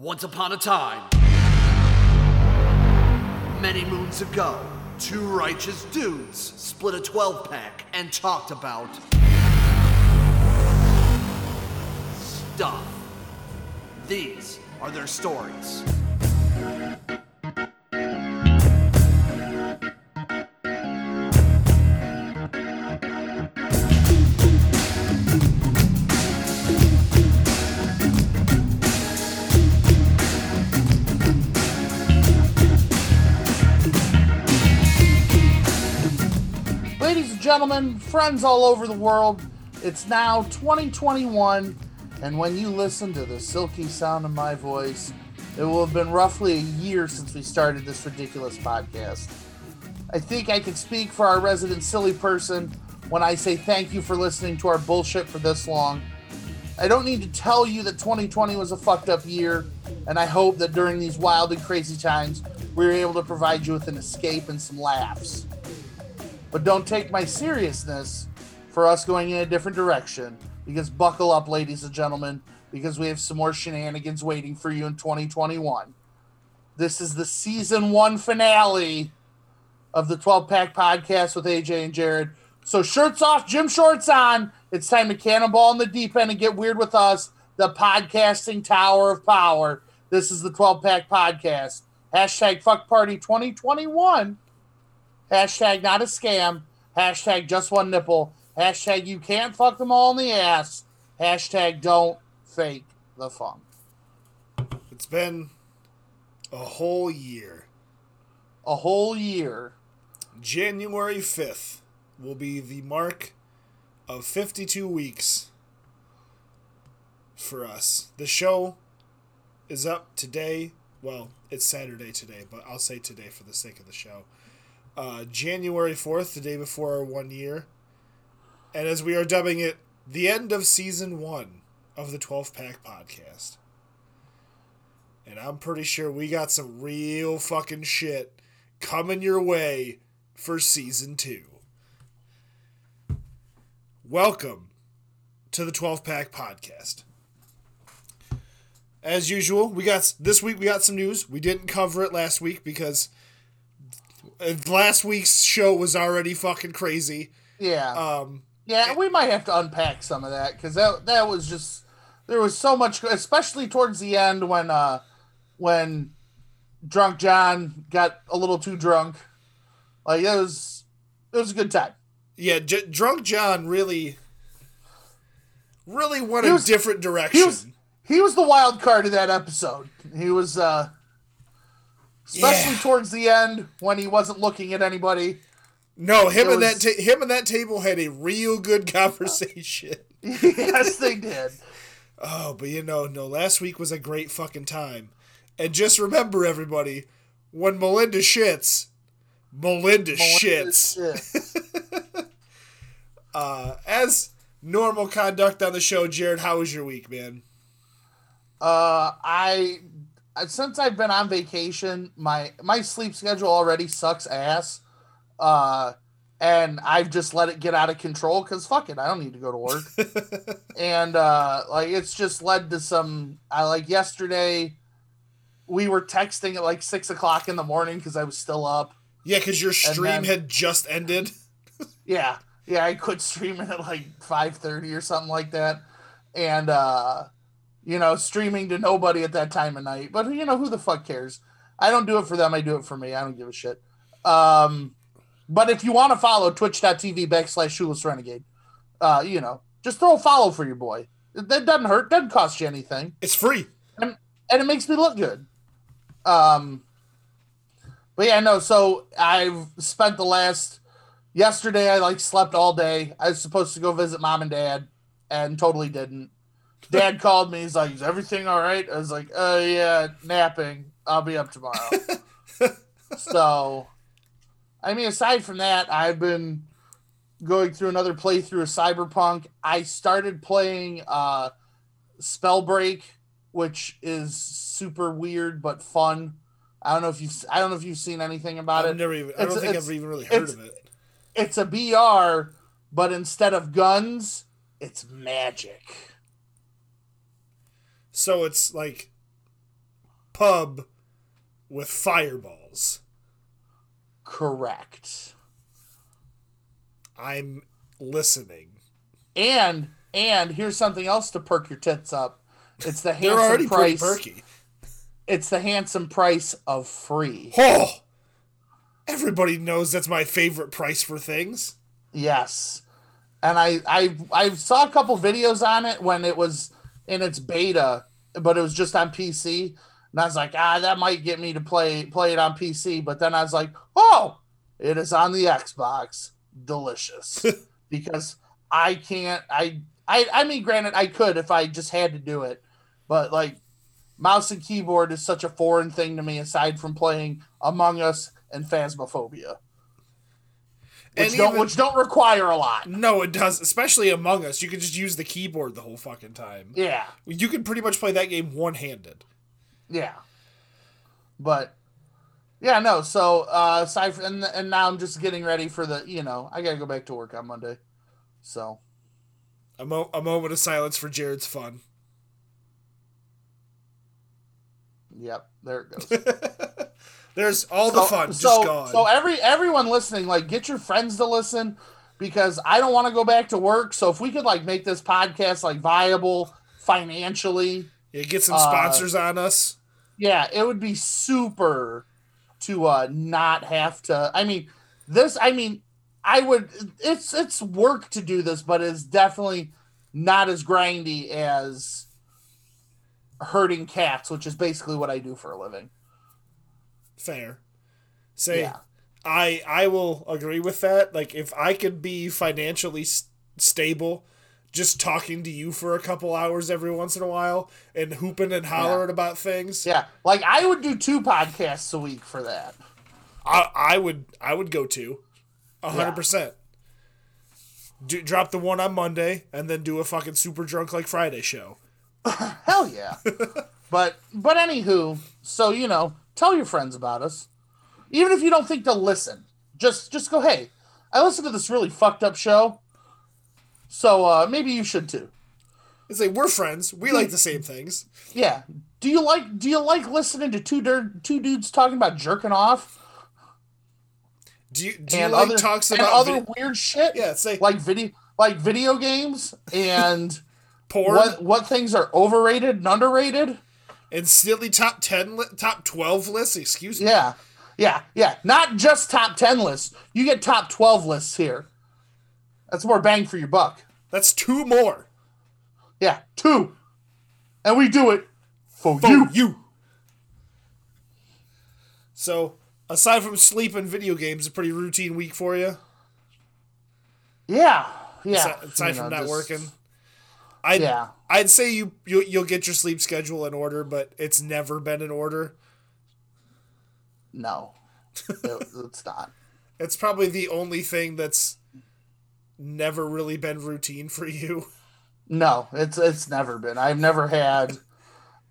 Once upon a time, many moons ago, two righteous dudes split a 12 pack and talked about stuff. These are their stories. Gentlemen, friends all over the world, it's now 2021, and when you listen to the silky sound of my voice, it will have been roughly a year since we started this ridiculous podcast. I think I can speak for our resident silly person when I say thank you for listening to our bullshit for this long. I don't need to tell you that 2020 was a fucked up year, and I hope that during these wild and crazy times, we were able to provide you with an escape and some laughs. But don't take my seriousness for us going in a different direction. Because buckle up, ladies and gentlemen, because we have some more shenanigans waiting for you in 2021. This is the season one finale of the 12 pack podcast with AJ and Jared. So, shirts off, gym shorts on. It's time to cannonball in the deep end and get weird with us, the podcasting tower of power. This is the 12 pack podcast. Hashtag fuck party 2021. Hashtag not a scam. Hashtag just one nipple. Hashtag you can't fuck them all in the ass. Hashtag don't fake the funk. It's been a whole year. A whole year. January 5th will be the mark of 52 weeks for us. The show is up today. Well, it's Saturday today, but I'll say today for the sake of the show. Uh, January 4th, the day before our one year. And as we are dubbing it, the end of season one of the 12 Pack Podcast. And I'm pretty sure we got some real fucking shit coming your way for season two. Welcome to the 12 Pack Podcast. As usual, we got this week we got some news. We didn't cover it last week because last week's show was already fucking crazy. Yeah. Um yeah, we might have to unpack some of that because that that was just there was so much, especially towards the end when uh when drunk John got a little too drunk. Like it was it was a good time. yeah, J- drunk John really really went He a different direction. He was he was the wild card of that episode. He was uh especially Yeah. towards the end when he wasn't looking at anybody. no, him it and that ta- him and that table had a real good conversation. yes, they did. Oh, but you know, no, last week was a great fucking time. And just remember, everybody, when Melinda shits, Melinda, shits. Shit. Uh, as normal conduct on the show, Jared, how was your week, man? Uh, I since I've been on vacation, my my sleep schedule already sucks ass. Uh, and I've just let it get out of control because fuck it, I don't need to go to work. and uh, like it's just led to some. I like yesterday, we were texting at like six o'clock in the morning because I was still up. Yeah, because your stream then- had just ended. Yeah, yeah, I quit streaming at like five thirty or something like that, and uh, you know, streaming to nobody at that time of night. But you know, who the fuck cares? I don't do it for them. I do it for me. I don't give a shit. Um, but if you want to follow twitch.tv backslash shoeless renegade, uh, you know, just throw a follow for your boy. That doesn't hurt. Doesn't cost you anything It's free. and it makes me look good. Um, but yeah, no. So I've spent the last yesterday. I like slept all day. I was supposed to go visit mom and dad, and totally didn't. Dad called me. He's like, "Is everything all right?" I was like, "Uh, yeah, napping. I'll be up tomorrow." so, I mean, aside from that, I've been going through another playthrough of Cyberpunk. I started playing uh, Spellbreak, which is super weird but fun. I don't know if you've I don't know if you've seen anything about I've it. never even. I It's- don't think I've even really heard of it. It's a BR, but instead of guns, it's magic. So it's like pub with fireballs. Correct. I'm listening. And and here's something else to perk your tits up. It's the handsome price. It's the handsome price of free. Oh! Everybody knows that's my favorite price for things. Yes. And I I I saw a couple videos on it when it was in its beta, but it was just on PC. And I was like, ah, that might get me to play play it on PC. But then I was like, oh, it is on the Xbox. Delicious. because I can't I I I mean granted I could if I just had to do it. But like mouse and keyboard is such a foreign thing to me aside from playing Among Us and Phasmophobia. Which don't even- which don't require a lot. No, it does. Especially Among Us, you can just use the keyboard the whole fucking time. Yeah. You can pretty much play that game one handed. Yeah. But yeah, no. So uh aside from and, and now I'm just getting ready for the you know I gotta go back to work on Monday. So A, mo- a moment of silence for Jared's fun. yep, there it goes. There's all the so, fun just so, gone. so every everyone listening, like get your friends to listen because I don't want to go back to work. So if we could like make this podcast like viable financially, yeah, get some uh, sponsors on us. yeah, it would be super to uh not have to I mean this I mean I would it's it's work to do this, but it's definitely not as grindy as herding cats, which is basically what I do for a living. Fair. Say, Yeah. I I will agree with that. Like, if I could be financially s- stable, just talking to you for a couple hours every once in a while and hooping and hollering about things, Yeah. Like I would do two podcasts a week for that. I I would I would go to, a Yeah. hundred percent. Do, drop the one on Monday and then do a fucking super drunk like Friday show. Hell yeah. but but anywho, so you know, tell your friends about us. Even if you don't think they'll listen. Just just go, hey, I listened to this really fucked up show. So uh maybe you should too. It's like we're friends. We like the same things. Yeah. Do you like do you like listening to two dir- two dudes talking about jerking off Do you do you and like other talks and about other vid- weird shit? Yeah, say- like video like video games and porn what what things are overrated and underrated? And silly top ten li- top twelve lists? Excuse me. Yeah. Yeah, yeah. Not just top 10 lists. You get top 12 lists here. That's more bang for your buck. That's two more. Yeah, two. And we do it for, For you. you. So, aside from sleep and video games, a pretty routine week for you. Yeah. Yeah. Aside, aside You from know, not just- working, I'd, Yeah. I'd say you, you you'll get your sleep schedule in order, but it's never been in order. No. It- it's not. It's probably the only thing that's never really been routine for you. No, it's it's never been. I've never had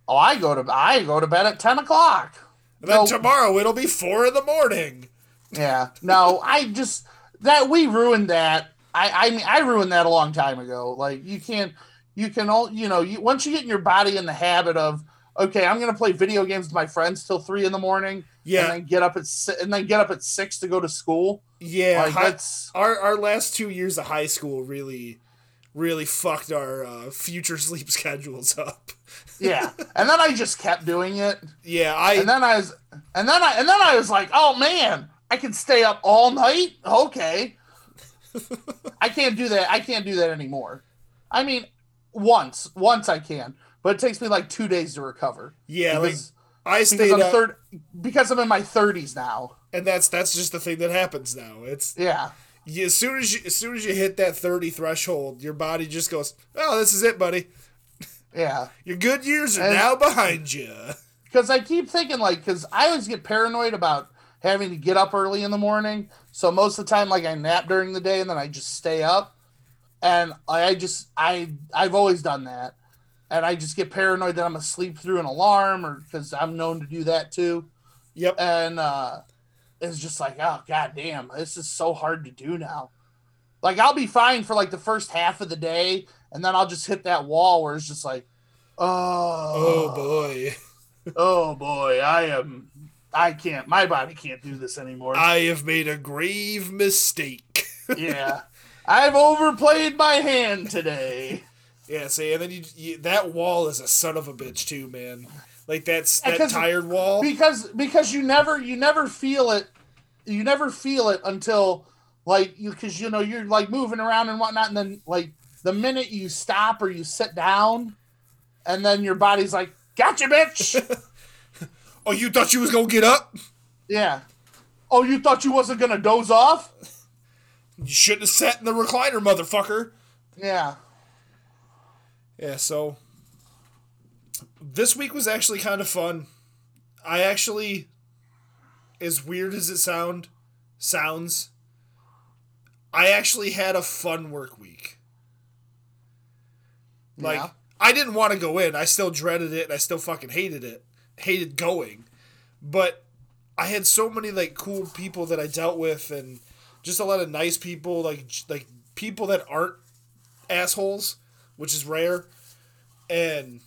Oh, I go to I go to bed at ten o'clock. And then No. tomorrow it'll be four in the morning. Yeah. No, I just that we ruined that. I I mean I ruined that a long time ago. Like you can't you can all you know, you once you get in your body in the habit of okay, I'm gonna play video games with my friends till three in the morning. Yeah. And then get up at si- and then get up at six to go to school. Yeah, Like hi- that's our our last two years of high school really really fucked our uh, future sleep schedules up. yeah. and then I just kept doing it. Yeah, I And then I was and then I and then I was like, oh man, I can stay up all night? Okay. I can't do that. I can't do that anymore. I mean, once, once I can, but it takes me like two days to recover. yeah like because, I because stayed I'm up, third because I'm in my thirties now. and that's that's just the thing that happens now. It's Yeah. you, as soon as you as soon as you hit that thirty threshold, your body just goes, "Oh, this is it, buddy. Yeah. Your good years are And- now behind you." Because I keep thinking like because I always get paranoid about having to get up early in the morning. So most of the time, like I nap during the day and then I just stay up, and I just I I've always done that, and I just get paranoid that I'm gonna sleep through an alarm or because I'm known to do that too, Yep. and uh, it's just like oh god damn this is so hard to do now. Like I'll be fine for like the first half of the day, and then I'll just hit that wall where it's just like, Oh oh, boy. oh boy, I am. I can't. My body can't do this anymore. I have made a grave mistake. yeah, I've overplayed my hand today. yeah, see, and then you, you that wall is a son of a bitch too, man. Like that's that tired wall. because because you never you never feel it you never feel it until like you because you know you're like moving around and whatnot and then like the minute you stop or you sit down and then your body's like gotcha bitch oh, you thought you was gonna get up? yeah oh you thought you wasn't gonna doze off You shouldn't have sat in the recliner, motherfucker. yeah Yeah, so this week was actually kind of fun. I actually, as weird as it sound sounds, I actually had a fun work week. Like Yeah. I didn't want to go in. I still dreaded it and I still fucking hated it. Hated going. But I had so many like cool people that I dealt with and just a lot of nice people like like people that aren't assholes, which is rare. And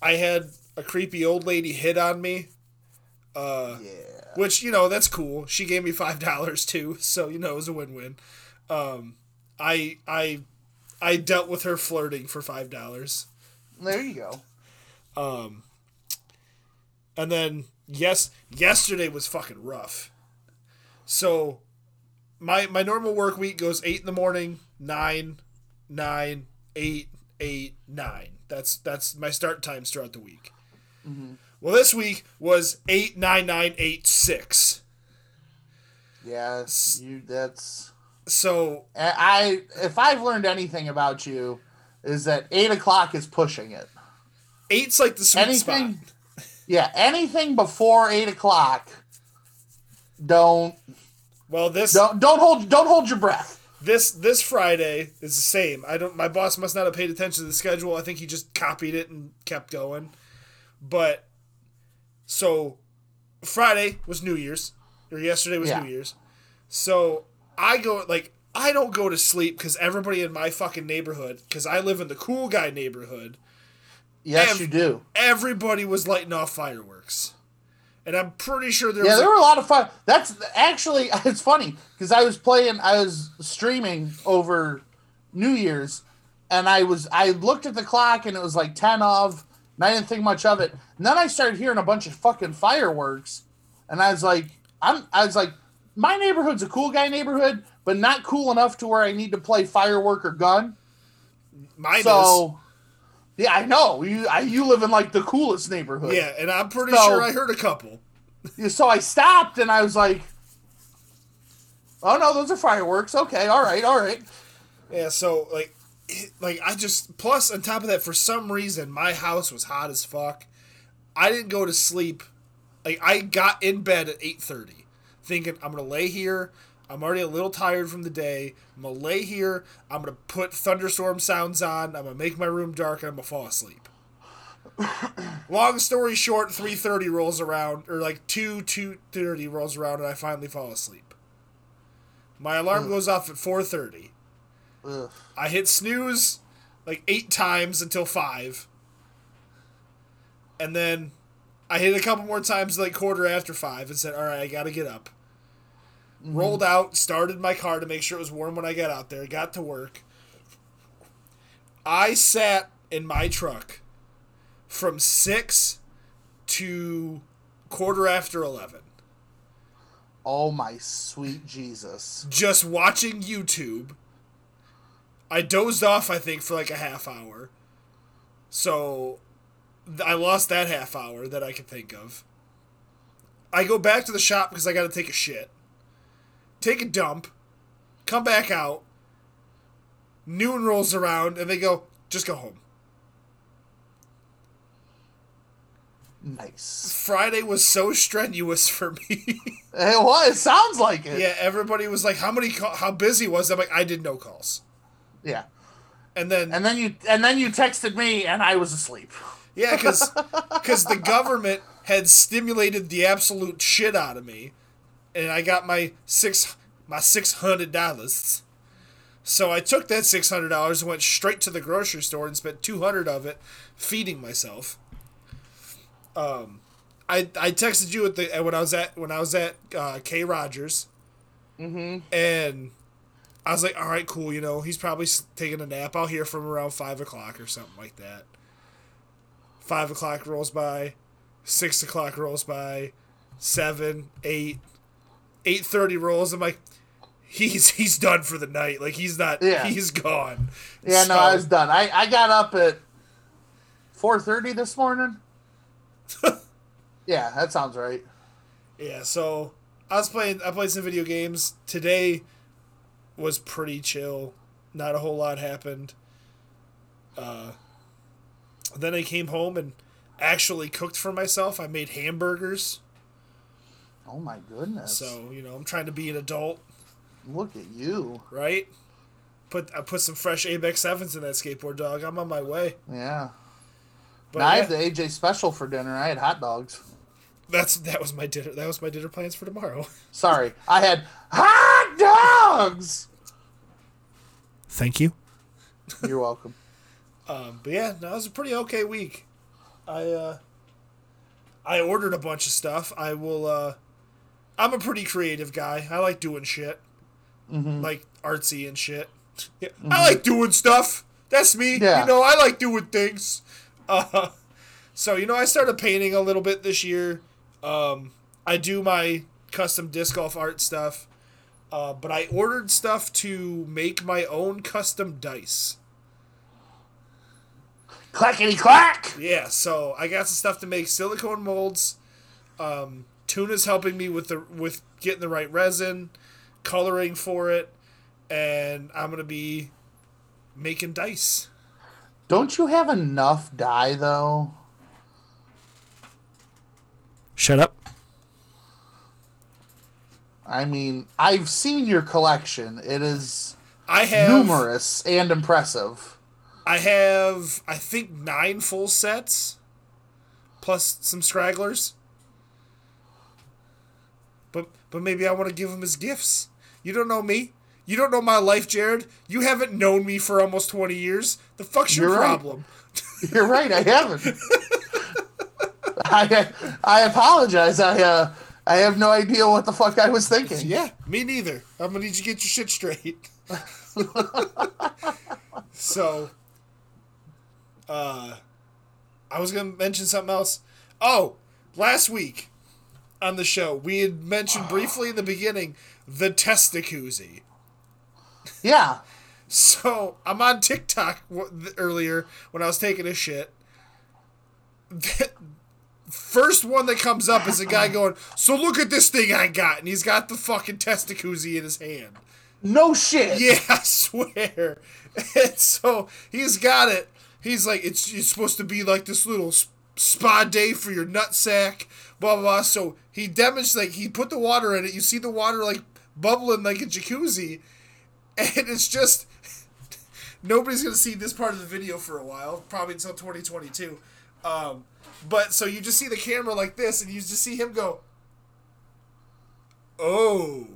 I had a creepy old lady hit on me. Uh, yeah which you know that's cool. She gave me five dollars too, so you know it was a win-win. Um, I I I dealt with her flirting for five dollars, there you go and then yes, yesterday was fucking rough. So my my normal work week goes eight in the morning, nine, nine, eight, eight, nine. That's that's my start times throughout the week. Mm-hmm. Well, this week was eight, nine, nine, eight, six. yes you that's So I I- if I've learned anything about you is that eight o'clock is pushing it eight's like the sweet anything spot. yeah anything before eight o'clock don't Well, this don't don't hold don't hold your breath this this Friday is the same. I don't. My boss must not have paid attention to the schedule. I think he just copied it and kept going. But so Friday was New Year's, or yesterday was Yeah. New Year's. So I go like I don't go to sleep because everybody in my fucking neighborhood, because I live in the cool guy neighborhood, yes Ev- you do everybody was lighting off fireworks, and I'm pretty sure there yeah was. there like- were a lot of fun that's actually it's funny because i was playing i was streaming over new year's and i was i looked at the clock and it was like 10 of and i didn't think much of it and then i started hearing a bunch of fucking fireworks and i was like i'm i was like my neighborhood's a cool guy neighborhood but not cool enough to where i need to play firework or gun mine is. so yeah i know you I, you live in like the coolest neighborhood Yeah, and I'm pretty So- sure I heard a couple. so I stopped and I was like, "Oh no, those are fireworks." Okay, all right, all right. Yeah, so like, it- like I just plus on top of that, for some reason, my house was hot as fuck. I didn't go to sleep. Like I got in bed at eight thirty, thinking I'm gonna lay here. I'm already a little tired from the day. I'm gonna lay here. I'm gonna put thunderstorm sounds on. I'm gonna make my room dark, and I'm gonna fall asleep. Long story short, three thirty rolls around, or like two two thirty rolls around, and I finally fall asleep. My alarm goes off at four thirty. I hit snooze like eight times until five. And then I hit a couple more times like quarter after five and said, Alright, I gotta get up. Mm-hmm. Rolled out, started my car to make sure it was warm when I got out there, got to work. I sat in my truck from six to quarter after eleven. Oh my sweet Jesus! just watching YouTube. I dozed off, I think, for like a half hour. So I lost that half hour that I could think of. I go back to the shop because I got to take a shit. Take a dump. Come back out. Noon rolls around and they go, just go home. Nice. Friday was so strenuous for me. It was. It Sounds like it. yeah, everybody was like, "How many? Call- how busy was?" I'm like, "I did no calls." Yeah. And then And then you and then you texted me and I was asleep. Yeah, because the government had stimulated the absolute shit out of me, and I got my six my six hundred dollars. So I took that six hundred dollars and went straight to the grocery store and spent two hundred of it feeding myself. Um, I I texted you at the when I was at when I was at uh, Krogers, mm-hmm. and I was like, all right, cool. You know, he's probably taking a nap. I'll hear from around five o'clock or something like that. Five o'clock rolls by, six o'clock rolls by, seven, eight, eight thirty rolls. I'm like, he's he's done for the night. Like he's not. Yeah. He's gone. Yeah, no, I was done. I, I got up at four thirty this morning. yeah, that sounds right. Yeah, so I was playing. I played some video games today. Was pretty chill. Not a whole lot happened. Uh, then I came home and actually cooked for myself. I made hamburgers. Oh my goodness! So you know, I'm trying to be an adult, look at you. right? Put I put some fresh ABEC sevens in that skateboard dog. I'm on my way. Yeah. But Now I yeah, have the AJ special for dinner. I had hot dogs. that's that was my dinner. That was my dinner plans for tomorrow. Sorry, I had hot dogs. Thank you. You're welcome. Um, but yeah, no, it was a pretty okay week. I uh, I ordered a bunch of stuff. I will. Uh, I'm a pretty creative guy. I like doing shit, like artsy and shit. Yeah, I like doing stuff. That's me. Yeah. You know, I like doing things. Uh, so you know, I started painting a little bit this year. Um, I do my custom disc golf art stuff, uh, but I ordered stuff to make my own custom dice. Clackety clack. Yeah, so I got some stuff to make silicone molds. Um, Tuna's helping me with the with getting the right resin, coloring for it, and I'm gonna be making dice. Don't you have enough dye though? Shut up. I mean, I've seen your collection. It is I have numerous and impressive. I have I think nine full sets, plus some stragglers. But maybe I want to give him his gifts. You don't know me. You don't know my life, Jared. You haven't known me for almost twenty years. The fuck's your You're right. problem? You're right. I haven't. I I apologize. I uh I have no idea what the fuck I was thinking. Yeah, me neither. I'm gonna need you to get your shit straight. so, uh, I was gonna mention something else. Oh, last week on the show we had mentioned briefly in the beginning the Testicuzzi. Yeah. So I'm on TikTok earlier when I was taking a shit. First one that comes up is a guy going, "So look at this thing I got," and he's got the fucking Testicuzzi in his hand. No shit. Yeah, I swear. And so he's got it. He's like, it's, it's supposed to be like this little spa day for your nutsack, blah, blah, blah. So he demonstrates, like, he put the water in it. You see the water, like, bubbling like a jacuzzi. And it's just, nobody's going to see this part of the video for a while, probably until 2022. Um, but so you just see the camera like this, and you just see him go, oh.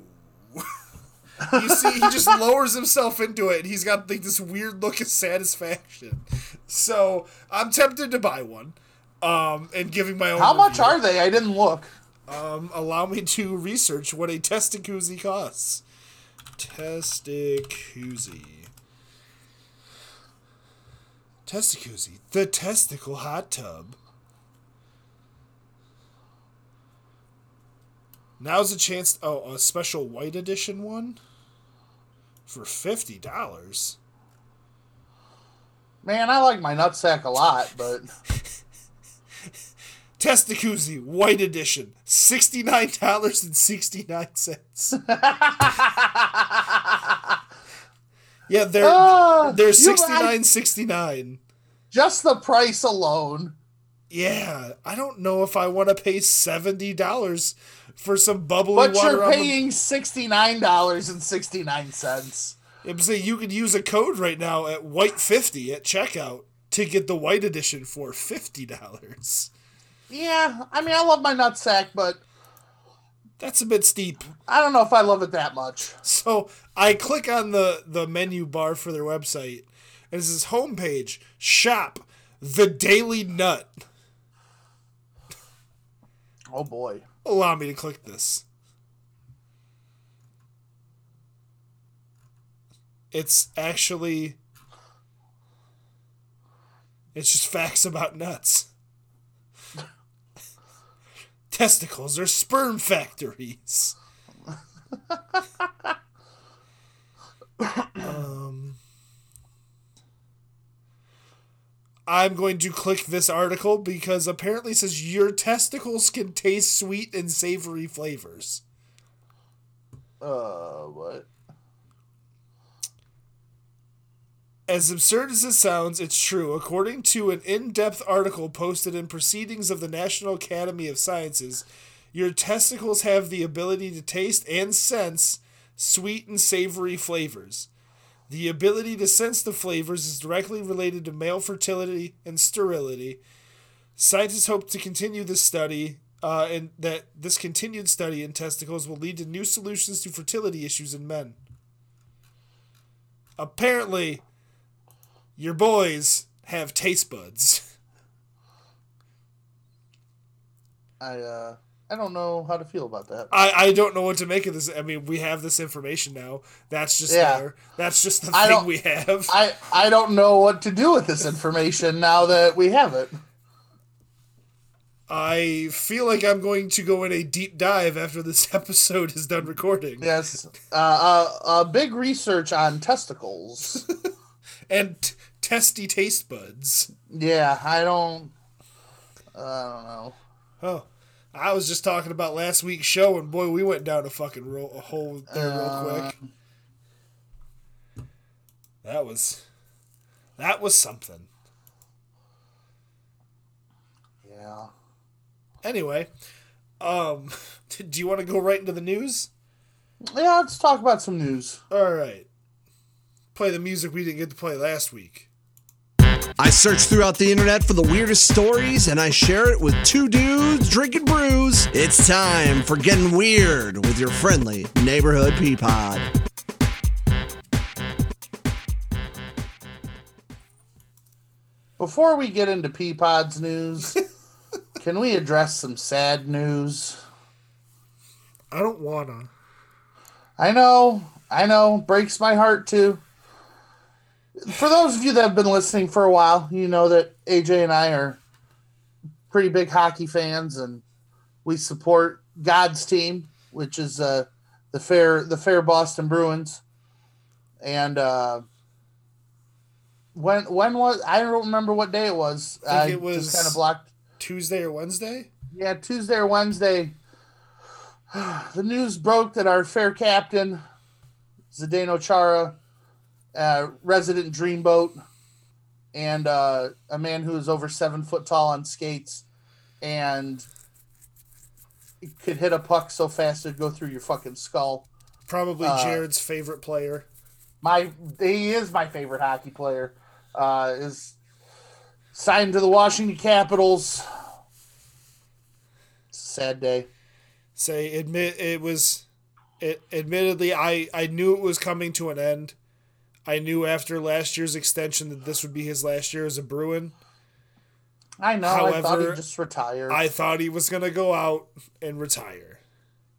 you see he just lowers himself into it and he's got like this weird look of satisfaction so i'm tempted to buy one um and giving my own How much are they? I didn't look. um allow me to research what a testicuzzi costs testicuzzi testicuzzi the testicle hot tub Now's a chance. Oh, a special white edition one for fifty dollars. Man, I like my nutsack a lot, but Testicuzzi white edition, sixty nine dollars and sixty nine cents. yeah, they're Ah, they're sixty nine sixty nine. just the price alone. Yeah, I don't know if I want to pay seventy dollars for some bubbly But water. you're paying sixty nine dollars and sixty nine cents. I'm saying you could use a code right now at white fifty at checkout to get the white edition for fifty dollars. Yeah, I mean I love my nutsack, but That's a bit steep. I don't know if I love it that much. So I click on the the menu bar for their website, and it says homepage shop the Daily Nut. Oh boy. Allow me to click this. It's actually. It's just facts about nuts. Testicles are sperm factories. um, I'm going to click this article because apparently it says your testicles can taste sweet and savory flavors. Uh, what? As absurd as it sounds, it's true. According to an in depth article posted in Proceedings of the National Academy of Sciences, your testicles have the ability to taste and sense sweet and savory flavors. The ability to sense the flavors is directly related to male fertility and sterility. Scientists hope to continue this study, uh, and that this continued study in testicles will lead to new solutions to fertility issues in men. Apparently, your boys have taste buds. I uh I don't know how to feel about that. I, I don't know what to make of this. I mean, we have this information now. That's just Yeah. there. That's just the I thing we have. I I don't know what to do with this information now that we have it. I feel like I'm going to go in a deep dive after this episode is done recording. Yes. Uh, uh, uh big research on testicles. And testy taste buds. yeah, I don't. I don't know. Oh, I was just talking about last week's show, and boy, we went down a fucking ro- a hole there real Uh. quick. That was, that was something. Yeah. Anyway, um, do you want to go right into the news? Yeah, let's talk about some news. All right. Play the music we didn't get to play last week. I search throughout the internet for the weirdest stories and I share it with two dudes drinking brews. It's time for Getting Weird with your friendly neighborhood peapod. Before we get into Peapod's news, can we address some sad news? I don't wanna. I know, I know, breaks my heart too. For those of you that have been listening for a while, you know that AJ and I are pretty big hockey fans, and we support God's team, which is uh, the fair the fair Boston Bruins. And uh, when when was I don't remember what day it was. I think it was- kind of blocked. Tuesday or Wednesday? Yeah, Tuesday or Wednesday, the news broke that our fair captain, Zdeno Chara, uh, resident dreamboat, and uh, a man who is over seven foot tall on skates, and could hit a puck so fast it'd go through your fucking skull. Probably Uh, Jared's favorite player. My he is my favorite hockey player. Uh, is signed to the Washington Capitals. Sad day. Say admit it was. It admittedly, I I knew it was coming to an end. I knew after last year's extension that this would be his last year as a Bruin. I know. I thought However, he'd just retire. I thought he was gonna go out and retire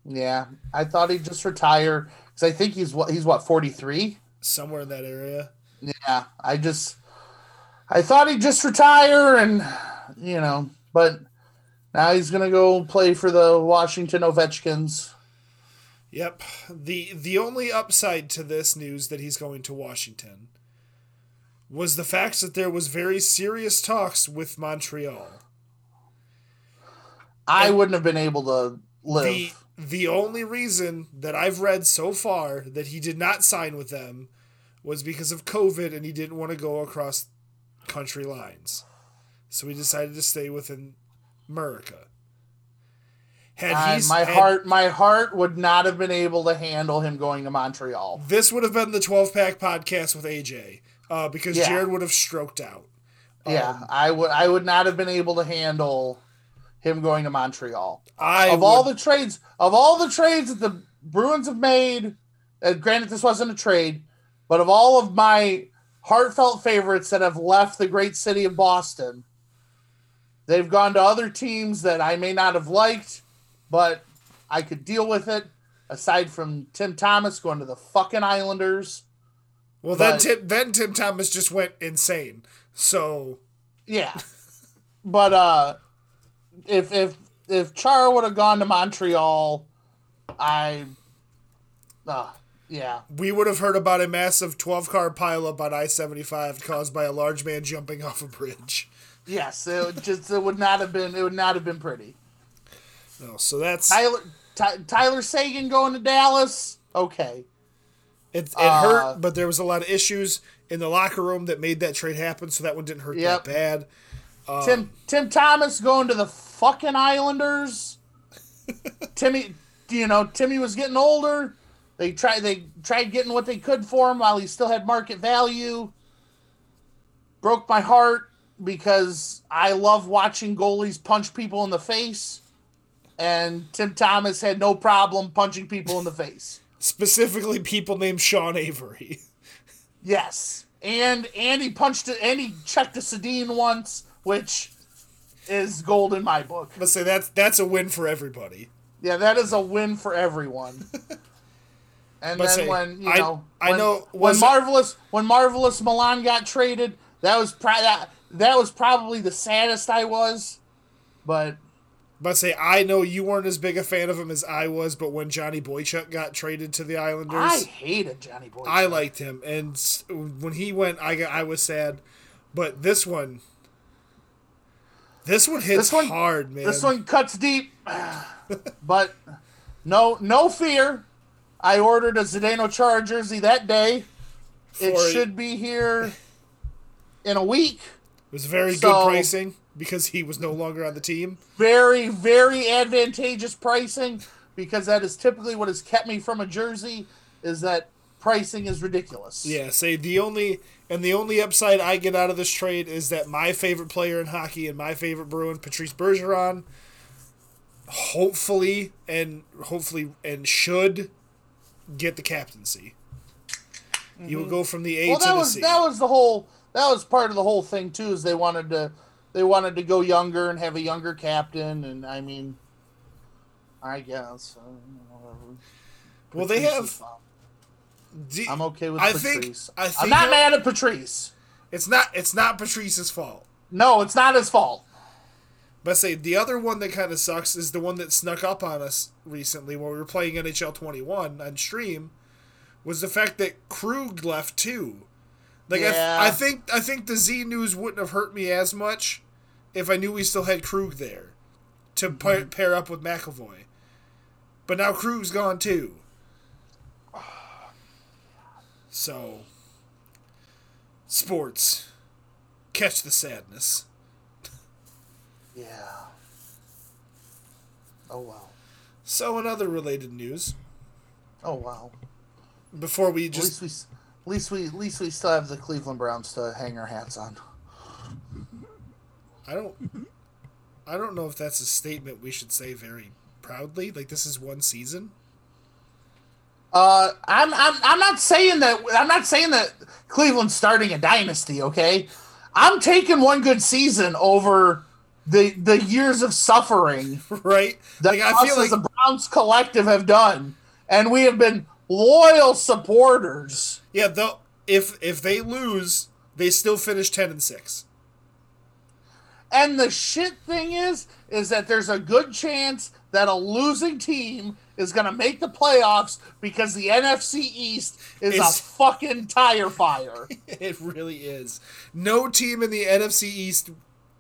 yeah, I thought he'd just retire because I think he's what he's what forty three. somewhere in that area. Yeah, I just I thought he'd just retire and you know, but now he's gonna go play for the Washington Ovechkins. Yep. the The only upside to this news that he's going to Washington was the fact that there was very serious talks with Montreal. I And- wouldn't have been able to live. The the only reason that I've read so far that he did not sign with them was because of COVID and he didn't want to go across country lines. So he decided to stay within America. Had he's my had- heart, my heart would not have been able to handle him going to Montreal. This would have been the 12 pack podcast with AJ uh, because Yeah. Jared would have stroked out. yeah, Um, I would, I would not have been able to handle him going to Montreal. I of all the trades of all the trades that the Bruins have made, uh, granted this wasn't a trade, but of all of my heartfelt favorites that have left the great city of Boston, They've gone to other teams that I may not have liked, but I could deal with it. Aside from Tim Thomas going to the fucking Islanders. Well, then Tim, then Tim Thomas just went insane. So Yeah. but uh if if if Chara would have gone to Montreal, I uh yeah. we would have heard about a massive 12 car pileup on I 75 caused by a large man jumping off a bridge. Yes, it just it would not have been it would not have been pretty. No, so that's Tyler Ty, Tyler Seguin going to Dallas. Okay. it. It uh, hurt, but there was a lot of issues in the locker room that made that trade happen. So that one didn't hurt Yep. that bad. Um, Tim Tim Thomas going to the fucking Islanders. Timmy, you know Timmy was getting older. They tried they tried getting what they could for him while he still had market value. Broke my heart because I love watching goalies punch people in the face, and Tim Thomas had no problem punching people in the face. Specifically, people named Sean Avery. Yes, and and he punched it, and he checked a Sedin once, which is gold in my book. Let's say that's that's a win for everybody. Yeah, that is a win for everyone. And But then say, when you know, I when, know- when was it- marvelous when marvelous Milan got traded, that was pri- that, that was probably the saddest I was. But But say I know you weren't as big a fan of him as I was, but when Johnny Boychuk got traded to the Islanders, I hated Johnny Boychuk. I liked him, and when he went, I got, I was sad. But this one, this one hits This one- hard, man. this one cuts deep, but no no fear. I ordered a Zdeno Chara jersey that day. It For- should be here in a week. It was very so- good pricing because he was no longer on the team. very, very advantageous pricing because that is typically what has kept me from a jersey is that pricing is ridiculous. Yeah, say the only and the only upside I get out of this trade is that my favorite player in hockey and my favorite Bruin, Patrice Bergeron, hopefully and hopefully and should get the captaincy. You will go from the A Mm-hmm. Well, to that the was C. that was the whole that was part of the whole thing too. Is they wanted to they wanted to go younger and have a younger captain, and I mean, I guess. well, they have. is fine. D- I'm okay with I Patrice. think. I think I'm not mad at Patrice. It's not. It's not Patrice's fault. No, it's not his fault. But say the other one that kind of sucks is the one that snuck up on us recently when we were playing NHL 21 on stream, was the fact that Krug left too. Like Yeah. I, I think I think the Z news wouldn't have hurt me as much if I knew we still had Krug there to pa- mm-hmm. pair up with McAvoy. But now Krug's gone too. So sports catch the sadness. Yeah. Oh wow. So, in other related news, Oh wow. before we just least we, at least we, at least we still have the Cleveland Browns to hang our hats on. I don't I don't know if that's a statement we should say very proudly. Like this is one season. Uh, I'm, I'm, I'm not saying that. I'm not saying that Cleveland's starting a dynasty. Okay, I'm taking one good season over the the years of suffering Right? that Like I feel as like a Browns collective have done, and we have been loyal supporters. yeah, though if if they lose, they still finish 10 and 6. And the shit thing is, is that there's a good chance that a losing team is going to make the playoffs because the NFC East is It's- a fucking tire fire. It really is. No team in the NFC East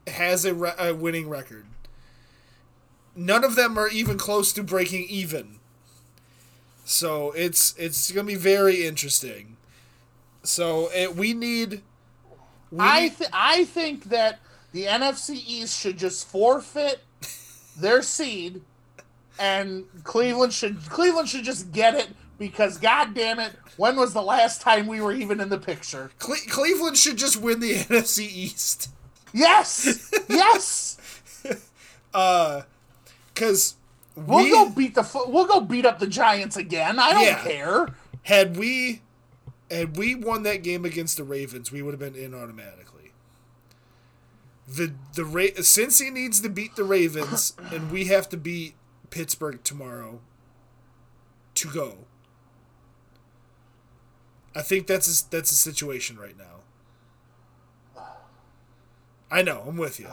has a, re- a winning record. None of them are even close to breaking even. So it's it's gonna be very interesting. So it, we need. We I th- I think that the NFC East should just forfeit their seed, and Cleveland should Cleveland should just get it because God damn it, when was the last time we were even in the picture? Cle- Cleveland should just win the NFC East. Yes, yes, uh, Because we'll we go beat the we'll go beat up the Giants again. I don't Yeah. care. had we had we won that game against the Ravens, we would have been in automatically. the the Ra- he needs to beat the Ravens, and we have to beat Pittsburgh tomorrow to go. I think that's a, that's a situation right now. I know, I'm with you.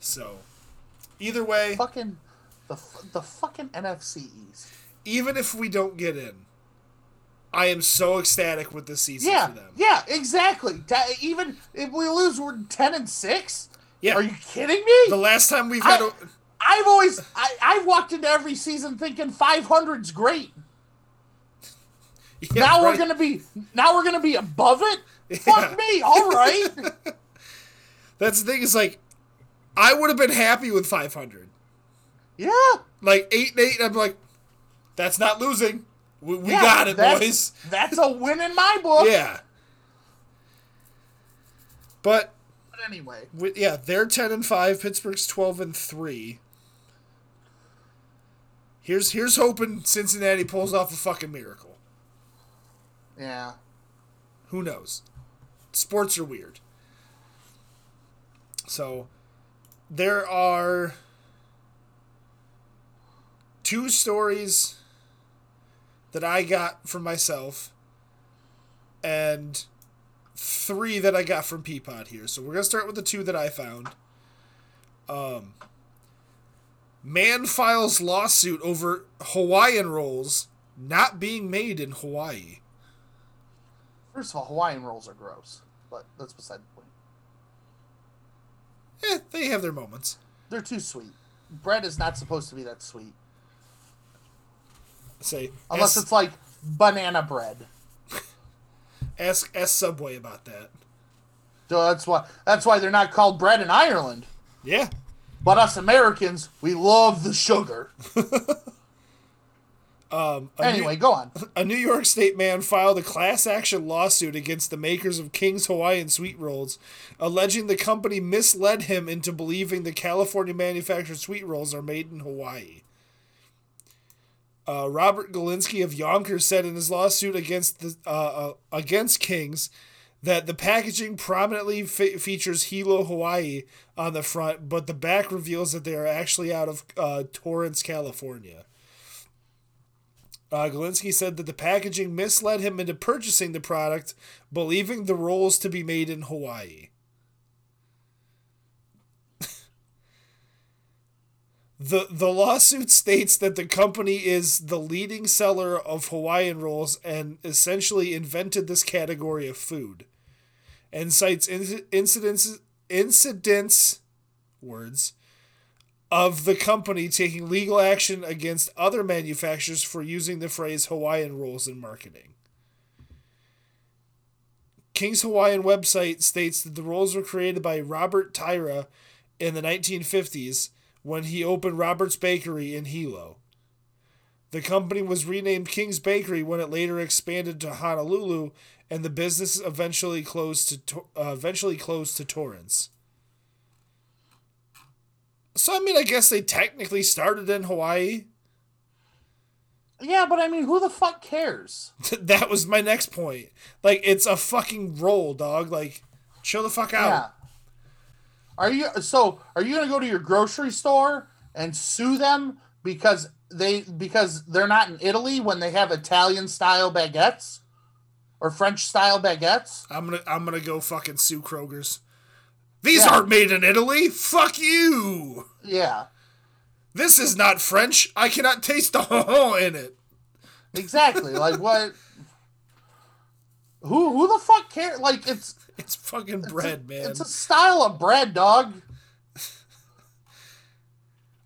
So, either way, Fucking the the fucking NFC East. even if we don't get in, I am so ecstatic with this season Yeah, for them. yeah, exactly. Even if we lose, we're ten and six. Yeah. Are you kidding me? The last time we've had I, a I've always I, I've walked into every season thinking 500's great. Yeah, now we're gonna be now we're gonna be above it. Yeah. Fuck me. All right. That's the thing is like, I would have been happy with 500. Yeah. Like eight and eight, I'm like, that's not losing. We, we yeah, got it, that's, boys. That's a win in my book. Yeah. But But anyway, wi- yeah, they're 10 and 5, Pittsburgh's 12 and 3. Here's here's hoping Cincinnati pulls off a fucking miracle. yeah. Who knows? Sports are weird. So there are two stories that I got from myself and three that I got from Peapod here. So we're going to start with the two that I found. Um man files lawsuit over Hawaiian rolls not being made in Hawaii. First of all, Hawaiian rolls are gross, but that's beside the point. Eh, they have their moments. They're too sweet. Bread is not supposed to be that sweet, Say unless ask, it's like banana bread. ask ask Subway about that. So that's why that's why they're not called bread in Ireland. Yeah, But us Americans, we love the sugar. um, Anyway, New, go on. a New York State man filed a class action lawsuit against the makers of King's Hawaiian sweet rolls, alleging the company misled him into believing the California manufactured sweet rolls are made in Hawaii. Uh, Robert Galinsky of Yonkers said in his lawsuit against the uh, uh, against Kings that the packaging prominently fe- features Hilo, Hawaii on the front, but the back reveals that they are actually out of uh, Torrance, California. Uh, Galinsky said that the packaging misled him into purchasing the product, believing the rolls to be made in Hawaii. The, the lawsuit states that the company is the leading seller of Hawaiian rolls and essentially invented this category of food, and cites inc- incidents incidents words of the company taking legal action against other manufacturers for using the phrase Hawaiian rolls in marketing. King's Hawaiian website states that the rolls were created by Robert Taira in the 1950s when he opened Robert's Bakery in Hilo. The company was renamed King's Bakery when it later expanded to Honolulu, and the business eventually closed to uh, eventually closed to Torrance. So I mean, I guess they technically started in Hawaii. Yeah, but I mean, who the fuck cares? that was my next point. Like, it's a fucking roll, dog. Like, chill the fuck out. Are you so? Are you gonna go to your grocery store and sue them because they because they're not in Italy when they have Italian style baguettes or French style baguettes? I'm gonna I'm gonna go fucking sue Kroger's. These Yeah. aren't made in Italy. Fuck you. Yeah, This is not French. I cannot taste the ho in it. exactly. like what? Who who the fuck cares? Like it's It's fucking bread, man. it's a style of bread, dog.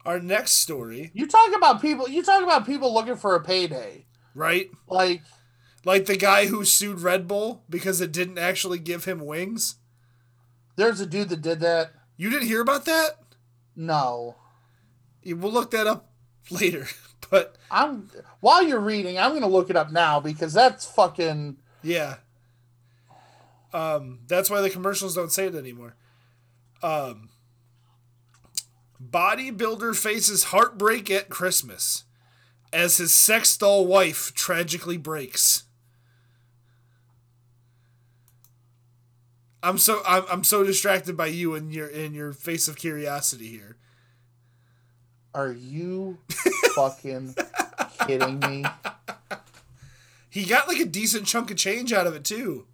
Our next story, You talk about people. You talk about people looking for a payday. right? Like Like the guy who sued Red Bull because it didn't actually give him wings. there's a dude that did that. You didn't hear about that? No. We'll look that up later. But I'm while you're reading, I'm gonna look it up now because that's fucking yeah. Um, that's why the commercials don't say it anymore. Um, bodybuilder faces heartbreak at Christmas as his sex doll wife tragically breaks. I'm so I'm, I'm so distracted by you and your in your face of curiosity here. Are you fucking kidding me? He got like a decent chunk of change out of it too.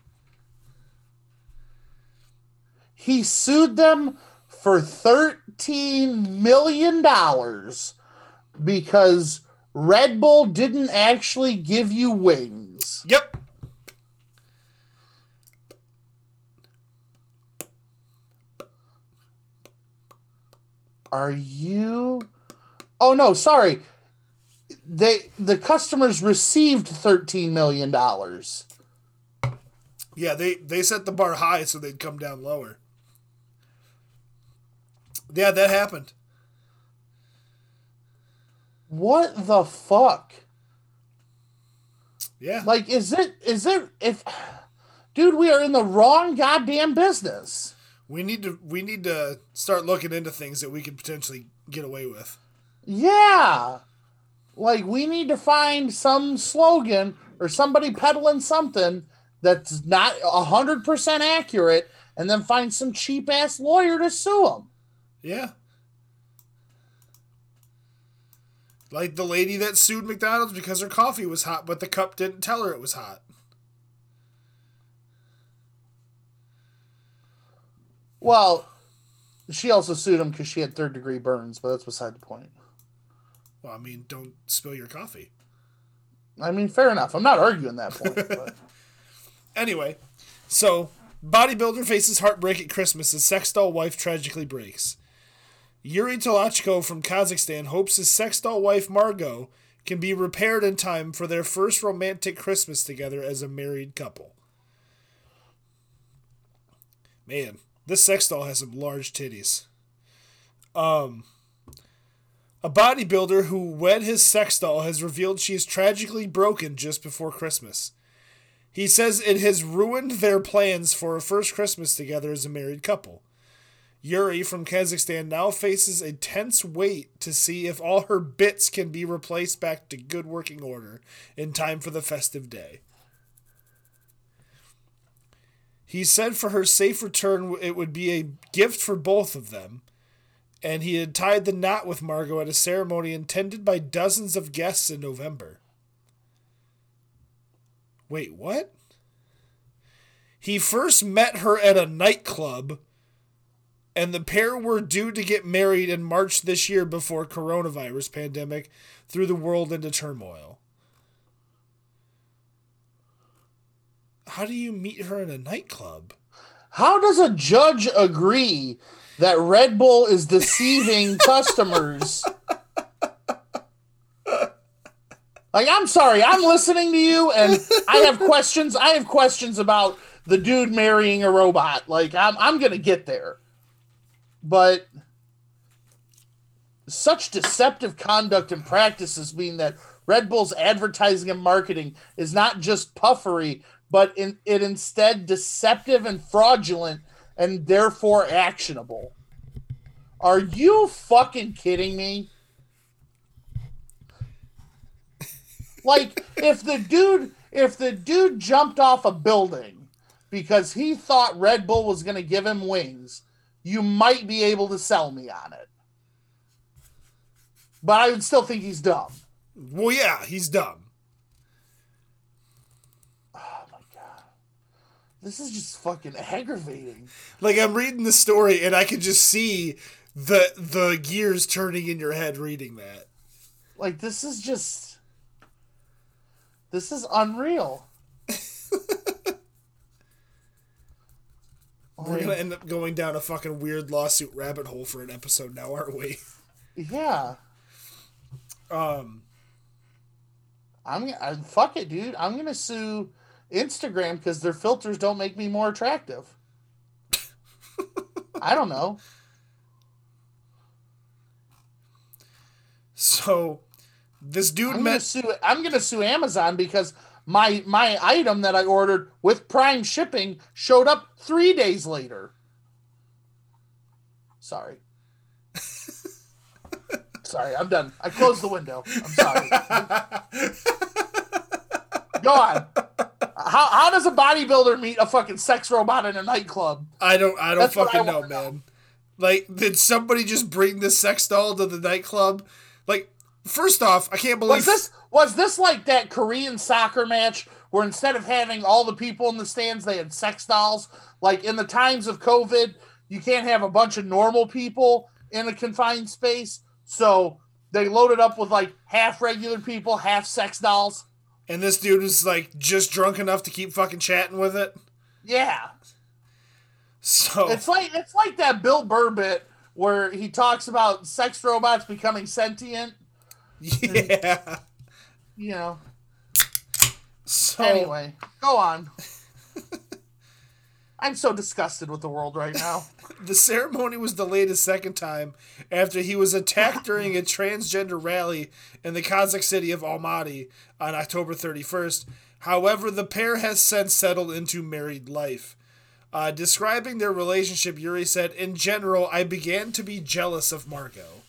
He sued them for $13 million because Red Bull didn't actually give you wings. Yep. Are you Oh no, sorry. They the customers received 13 million dollars. Yeah, they they set the bar high so they'd come down lower. Yeah, that happened. What the fuck? Yeah. Like is it is it if dude, we are in the wrong goddamn business. We need to we need to start looking into things that we could potentially get away with. Yeah. Like we need to find some slogan or somebody peddling something that's not 100% accurate and then find some cheap ass lawyer to sue them. Yeah. Like the lady that sued McDonald's because her coffee was hot, but the cup didn't tell her it was hot. Well, she also sued him because she had third degree burns, but that's beside the point. Well, I mean, don't spill your coffee. I mean, fair enough. I'm not arguing that point. But Anyway, so bodybuilder faces heartbreak at Christmas as sex doll wife tragically breaks. Yuri Tolochko from Kazakhstan hopes his sex doll wife Margot can be repaired in time for their first romantic Christmas together as a married couple. Man, this sex doll has some large titties. Um, a bodybuilder who wed his sex doll has revealed she is tragically broken just before Christmas. He says it has ruined their plans for a first Christmas together as a married couple. Yuri from Kazakhstan now faces a tense wait to see if all her bits can be replaced back to good working order in time for the festive day. He said for her safe return, it would be a gift for both of them, and he had tied the knot with Margot at a ceremony attended by dozens of guests in November. Wait, what? He first met her at a nightclub, and the pair were due to get married in March this year before coronavirus pandemic threw the world into turmoil. How do you meet her in a nightclub? how does a judge agree that Red Bull is deceiving customers? Like, I'm sorry, I'm listening to you, and I have questions. I have questions about the dude marrying a robot. Like, I'm, I'm gonna get there, but such deceptive conduct and practices mean that Red Bull's advertising and marketing is not just puffery, but in, it instead deceptive and fraudulent, and therefore actionable. Are you fucking kidding me? Like if the dude if the dude jumped off a building because he thought Red Bull was going to give him wings, you might be able to sell me on it. But I would still think he's dumb. Well, yeah, he's dumb. Oh my god, This is just fucking aggravating. Like I'm reading the story and I can just see the the gears turning in your head reading that. Like this is just this is unreal. We're gonna end up going down a fucking weird lawsuit rabbit hole for an episode now, aren't we? Yeah. Um, I'm I, fuck it, dude. I'm gonna sue Instagram because their filters don't make me more attractive. I don't know. so this dude I'm gonna met. sue. I'm gonna sue Amazon because my my item that I ordered with Prime shipping showed up three days later. Sorry. sorry, I'm done. I closed the window. I'm sorry. Go on. how, how does a bodybuilder meet a fucking sex robot in a nightclub? I don't I don't That's fucking I know, wanna know. man. Like, did somebody just bring this sex doll to the nightclub? Like, first off, I can't believe Was this was this like that Korean soccer match where instead of having all the people in the stands, they had sex dolls? Like in the times of COVID, you can't have a bunch of normal people in a confined space, so they loaded up with like half regular people, half sex dolls. and this dude was like just drunk enough to keep fucking chatting with it. Yeah, So it's like it's like that Bill Burr bit where he talks about sex robots becoming sentient. yeah. You know. So Anyway, go on. I'm so disgusted with the world right now. the ceremony was delayed a second time after he was attacked during a transgender rally in the Kazakh city of Almaty on October 31st. However, the pair has since settled into married life. Uh, describing their relationship, Yuri said, In general, I began to be jealous of Margot.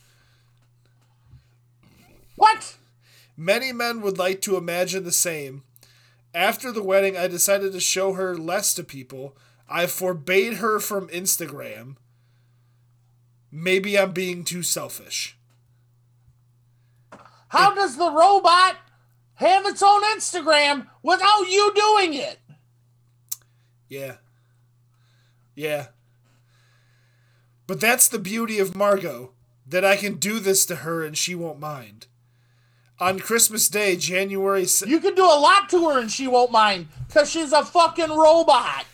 What? Many men would like to imagine the same. After the wedding, I decided to show her less to people. I forbade her from Instagram. Maybe I'm being too selfish. How does the robot have its own Instagram without you doing it? Yeah. Yeah. But that's the beauty of Margot, that I can do this to her and she won't mind. On Christmas Day, January se- You can do a lot to her and she won't mind because she's a fucking robot.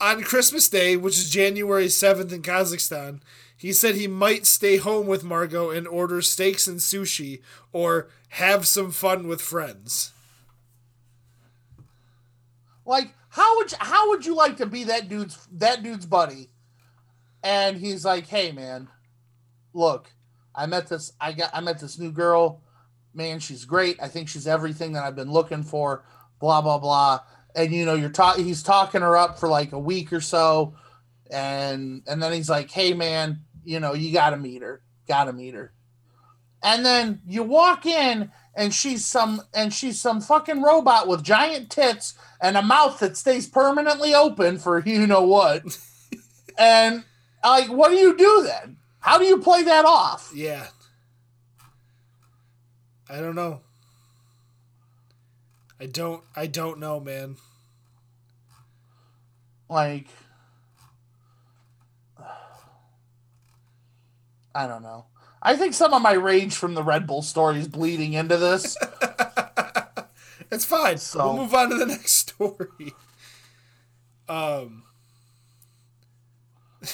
on Christmas Day, which is January 7th in Kazakhstan, he said he might stay home with Margot and order steaks and sushi or have some fun with friends. Like, how would you, how would you like to be that dude's that dude's buddy? And he's like, "Hey, man, look, I met this I got I met this new girl. Man, she's great. I think she's everything that I've been looking for. Blah blah blah." And you know, you're talking. He's talking her up for like a week or so, and and then he's like, "Hey, man, you know, you got to meet her. Got to meet her." And then you walk in, and she's some and she's some fucking robot with giant tits and a mouth that stays permanently open for you know what. and like, what do you do then? How do you play that off? Yeah. I don't know. I don't I don't know, man. Like, I don't know. I think some of my rage from the Red Bull story is bleeding into this. It's fine. So- We'll move on to the next story. Um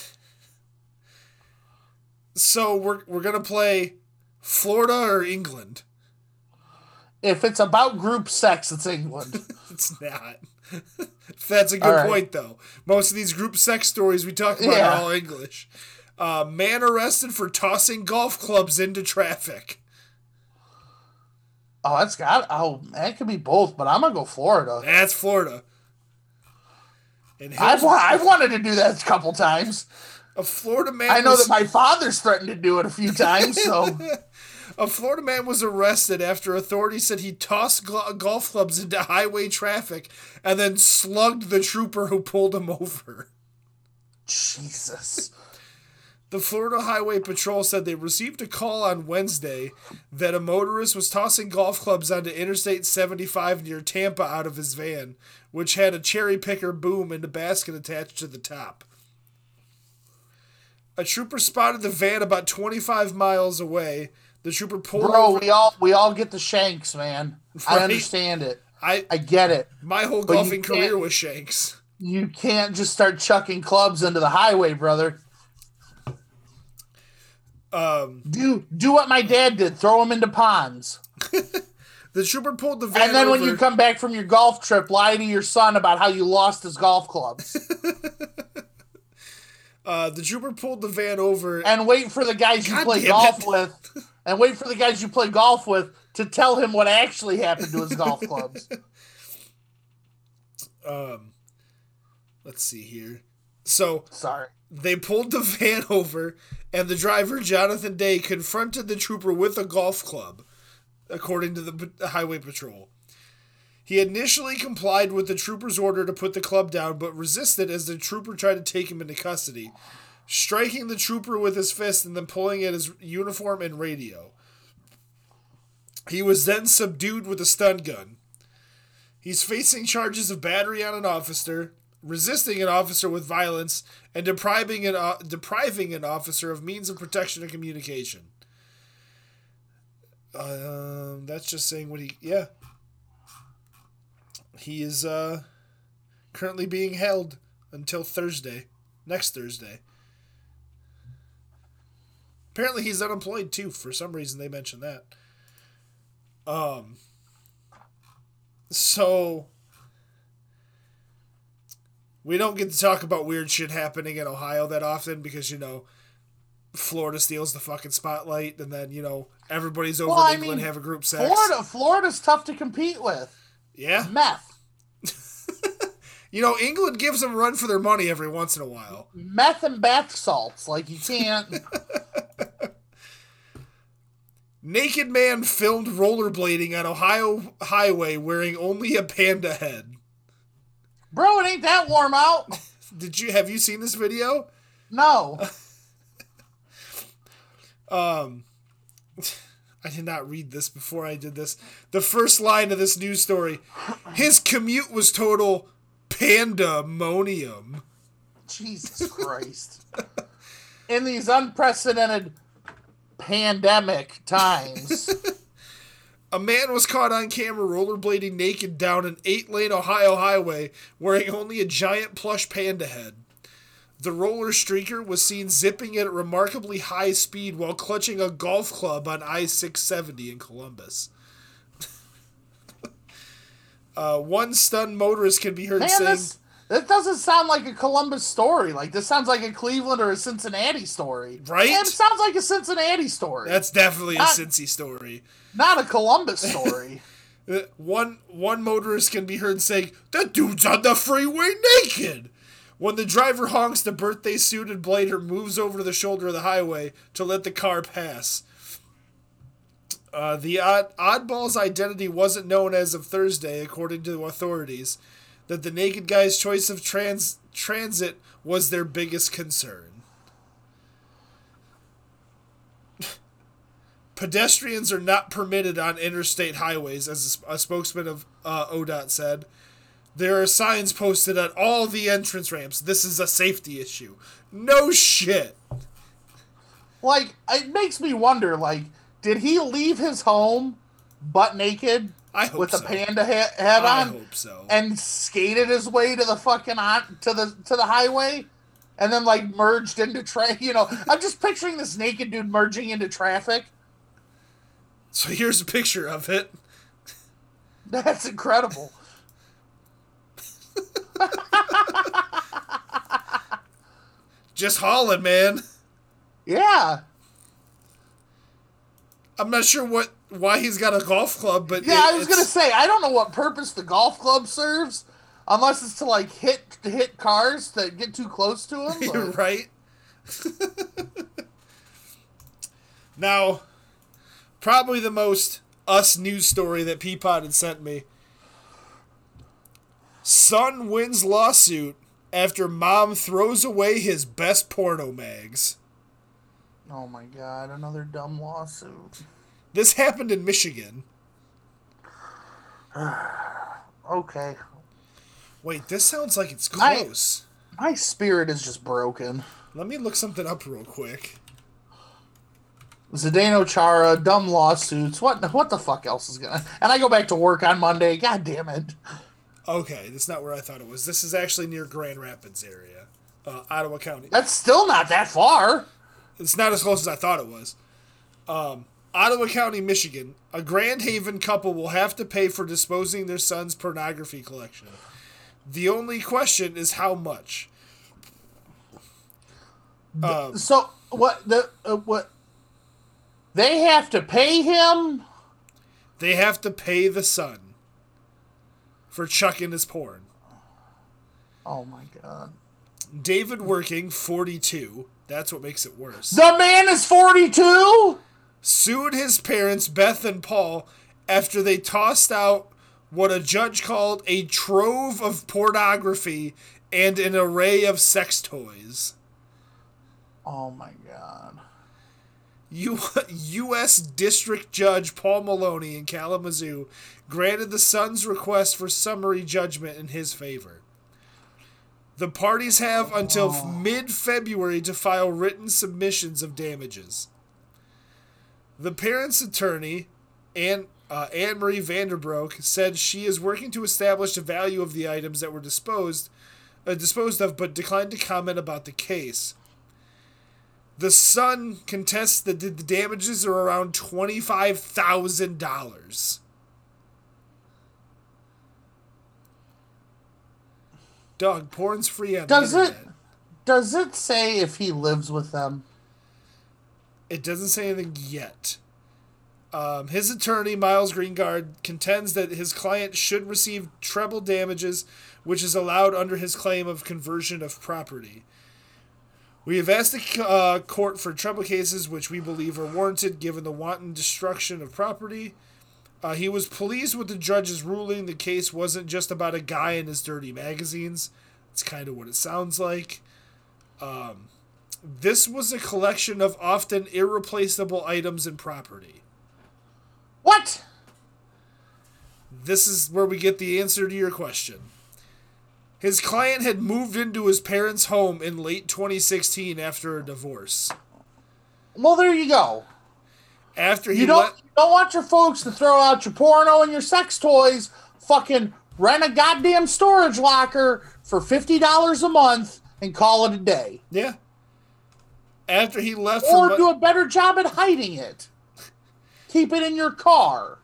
So we're we're gonna play Florida or England. If it's about group sex, it's England. It's not. That's a good right. point, though. Most of these group sex stories we talk about Yeah. are all English. Uh, man arrested for tossing golf clubs into traffic. Oh, that's got. Oh, that could be both, but I'm gonna go Florida. That's Florida. And I've, I've wanted to do that a couple times. a Florida man. I know was, that my father's threatened to do it a few times, so a Florida man was arrested after authorities said he tossed golf clubs into highway traffic and then slugged the trooper who pulled him over. Jesus. The Florida Highway Patrol said they received a call on Wednesday that a motorist was tossing golf clubs onto Interstate 75 near Tampa out of his van, which had a cherry picker boom and a basket attached to the top. A trooper spotted the van about 25 miles away. The trooper pulled Bro, over. we all we all get the shanks, man. I understand it. I I get it. my whole But golfing career was Shanks. You can't just start chucking clubs into the highway, brother. Um, Do do what my dad did. Throw them into ponds. the trooper pulled the van And then when over. you come back from your golf trip, lie to your son about how you lost his golf clubs. uh, the trooper pulled the van over. and wait for the guys you God play golf it. with. And wait for the guys you play golf with to tell him what actually happened to his golf clubs. um, let's see here. So Sorry. they pulled the van over, and the driver, Jonathan Day, confronted the trooper with a golf club, according to the p- highway patrol. He initially complied with the trooper's order to put the club down, but resisted as the trooper tried to take him into custody, striking the trooper with his fist and then pulling at his uniform and radio. He was then subdued with a stun gun. He's facing charges of battery on an officer, resisting an officer with violence, and depriving an, uh, depriving an officer of means of protection and communication. Um, that's just saying what he. Yeah. He is uh, currently being held until Thursday, next Thursday. Apparently, he's unemployed too. For some reason, they mentioned that. Um. So. We don't get to talk about weird shit happening in Ohio that often because, you know, Florida steals the fucking spotlight and then, you know, everybody's over Well, in England mean, have a group sex. Florida, Florida's tough to compete with. Yeah. Meth, You know, England gives them a run for their money every once in a while. meth and bath salts. Like you can't. Naked man filmed rollerblading on Ohio highway wearing only a panda head. Bro, it ain't that warm out. Did you have you seen this video? No. Um I did not read this before I did this. The first line of this news story, his commute was total pandemonium. Jesus Christ. In these unprecedented pandemic times. A man was caught on camera rollerblading naked down an eight lane Ohio highway wearing only a giant plush panda head. The roller streaker was seen zipping at a remarkably high speed while clutching a golf club on I 670 in Columbus. uh, one stunned motorist can be heard Man, saying, this that doesn't sound like a Columbus story. Like this sounds like a Cleveland or a Cincinnati story. Right? It sounds like a Cincinnati story. That's definitely a Cincy story. not a Columbus story. Uh, One one motorist can be heard saying, "That dude's on the freeway naked." When the driver honks, the birthday suited blader moves over to the shoulder of the highway to let the car pass. Uh, the odd, oddball's identity wasn't known as of Thursday, according to authorities. That the naked guy's choice of trans transit was their biggest concern. Pedestrians are not permitted on interstate highways, as a, spokesman of uh, ODOT said. There are signs posted at all the entrance ramps. This is a safety issue. No shit. like it makes me wonder. Like, did he leave his home butt naked I hope with so. a panda head I on hope so. and skated his way to the fucking on to the to the highway? And then like merged into tra you know, I'm just picturing this naked dude merging into traffic. So here's a picture of it. That's incredible. Just hauling, man. Yeah. I'm not sure what why he's got a golf club, but Yeah, it- I was gonna say I don't know what purpose the golf club serves, unless it's to like hit hit cars that get too close to him. Right. now, probably the most us news story that Peapod had sent me. Son wins lawsuit after mom throws away his best porno mags. Oh my god, another dumb lawsuit. This happened in Michigan. Okay, Wait, this sounds like it's close. my spirit is just broken. Let me look something up real quick. Zdeno Chara, dumb lawsuits. What what the fuck else is gonna? And I go back to work on Monday. God damn it. Okay, that's not where I thought it was. This is actually near Grand Rapids area, uh, Ottawa County. That's still not that far. It's not as close as I thought it was. Um, Ottawa County, Michigan. A Grand Haven couple will have to pay for disposing their son's pornography collection. The only question is how much. Um, So what the uh, what? They have to pay him. they have to pay the son for chucking his porn. Oh my god. David Werking, 42. That's what makes it worse. The man is forty two. Sued his parents, Beth and Paul, after they tossed out what a judge called a trove of pornography and an array of sex toys. Oh my god. U- U.S. District Judge Paul Maloney in Kalamazoo granted the son's request for summary judgment in his favor. The parties have until oh. mid February to file written submissions of damages. The parents' attorney, Anne, uh, Anne Marie Vanderbroek, said she is working to establish the value of the items that were disposed, uh, disposed of, but declined to comment about the case. The son contests that the damages are around twenty-five thousand dollars. Dog, porn's free on Does it internet. does it say if he lives with them? It doesn't say anything yet. Um, his attorney, Miles Greengard, contends that his client should receive treble damages, which is allowed under his claim of conversion of property. We have asked the uh, court for treble cases, which we believe are warranted given the wanton destruction of property. Uh, he was pleased with the judge's ruling. The case wasn't just about a guy and his dirty magazines. It's kind of what it sounds like. Um, this was a collection of often irreplaceable items and property. What? This is where we get the answer to your question. His client had moved into his parents' home in late 2016 after a divorce. Well, there you go. After he You don't let you don't want your folks to throw out your porno and your sex toys. Fucking rent a goddamn storage locker for fifty dollars a month and call it a day, yeah. After he left or do a better job at hiding it. Keep it in your car.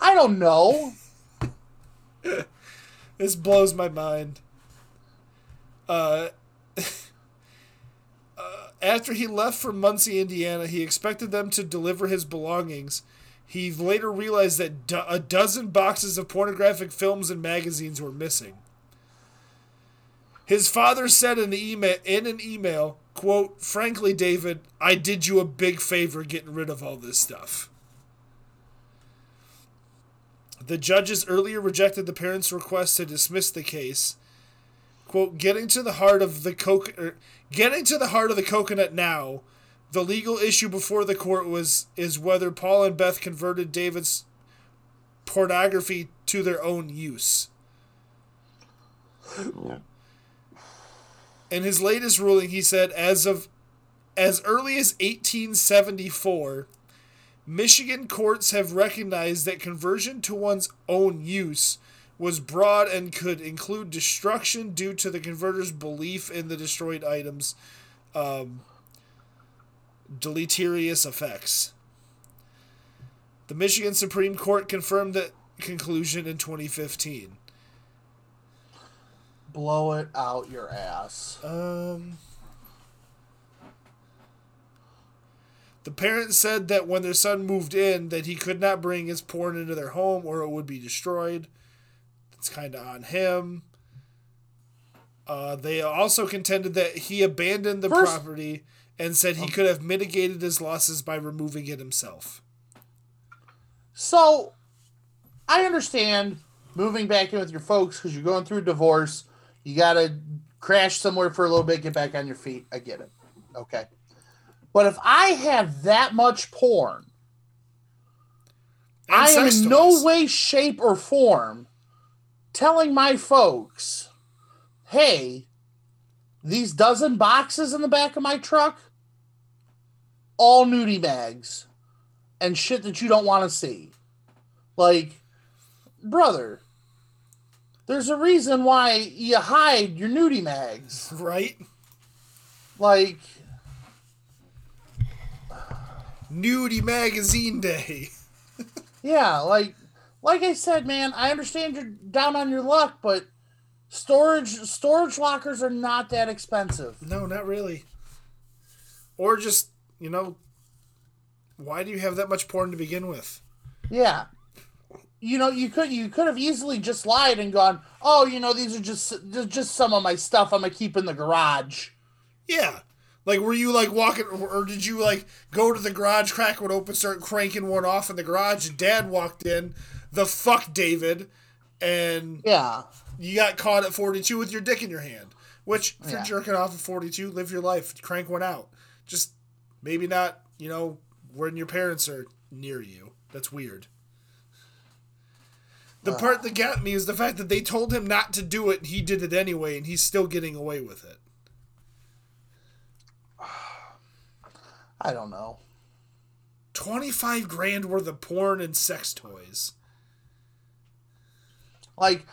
I don't know. This blows my mind. Uh, uh, after he left for Muncie, Indiana, he expected them to deliver his belongings. He later realized that do- a dozen boxes of pornographic films and magazines were missing. His father said in, the email, in an email, quote, Frankly, David, I did you a big favor getting rid of all this stuff. The judges earlier rejected the parents' request to dismiss the case. Quote, getting to the heart of the coco- er, getting to the heart of the coconut now, the legal issue before the court was is whether Paul and Beth converted David's pornography to their own use. In his latest ruling, he said as of as early as 1874, Michigan courts have recognized that conversion to one's own use was broad and could include destruction due to the converter's belief in the destroyed items' um, deleterious effects. The Michigan Supreme Court confirmed that conclusion in 2015. Blow it out your ass. Um, the parents said that when their son moved in, that he could not bring his porn into their home or it would be destroyed. It's kind of on him. Uh, they also contended that he abandoned the First- property and said he could have mitigated his losses by removing it himself. So, I understand moving back in with your folks because you're going through a divorce. You got to crash somewhere for a little bit, get back on your feet. I get it. Okay. But if I have that much porn, And I am in no way, shape, or form telling my folks, hey, these dozen boxes in the back of my truck, all nudie bags and shit that you don't want to see. Like, brother, there's a reason why you hide your nudie mags. Right? Like, Nudie Magazine Day. yeah, like, like I said, man, I understand you're down on your luck, but storage storage lockers are not that expensive. No, not really. Or just, you know, why do you have that much porn to begin with? Yeah. You know, you could you could have easily just lied and gone, "Oh, you know, these are just just- some of my stuff I'm gonna keep in the garage." Yeah. Like, were you like walking, or did you like go to the garage, crack one open, start cranking one off in the garage, and dad walked in, the fuck David, and Yeah. you got caught at 42 with your dick in your hand. Which, if Yeah. you're jerking off at 42, live your life, crank one out. Just maybe not, you know, when your parents are near you. That's weird. The uh. part that got me is the fact that they told him not to do it, and he did it anyway, and he's still getting away with it. I don't know. 25 grand worth of porn and sex toys. Like,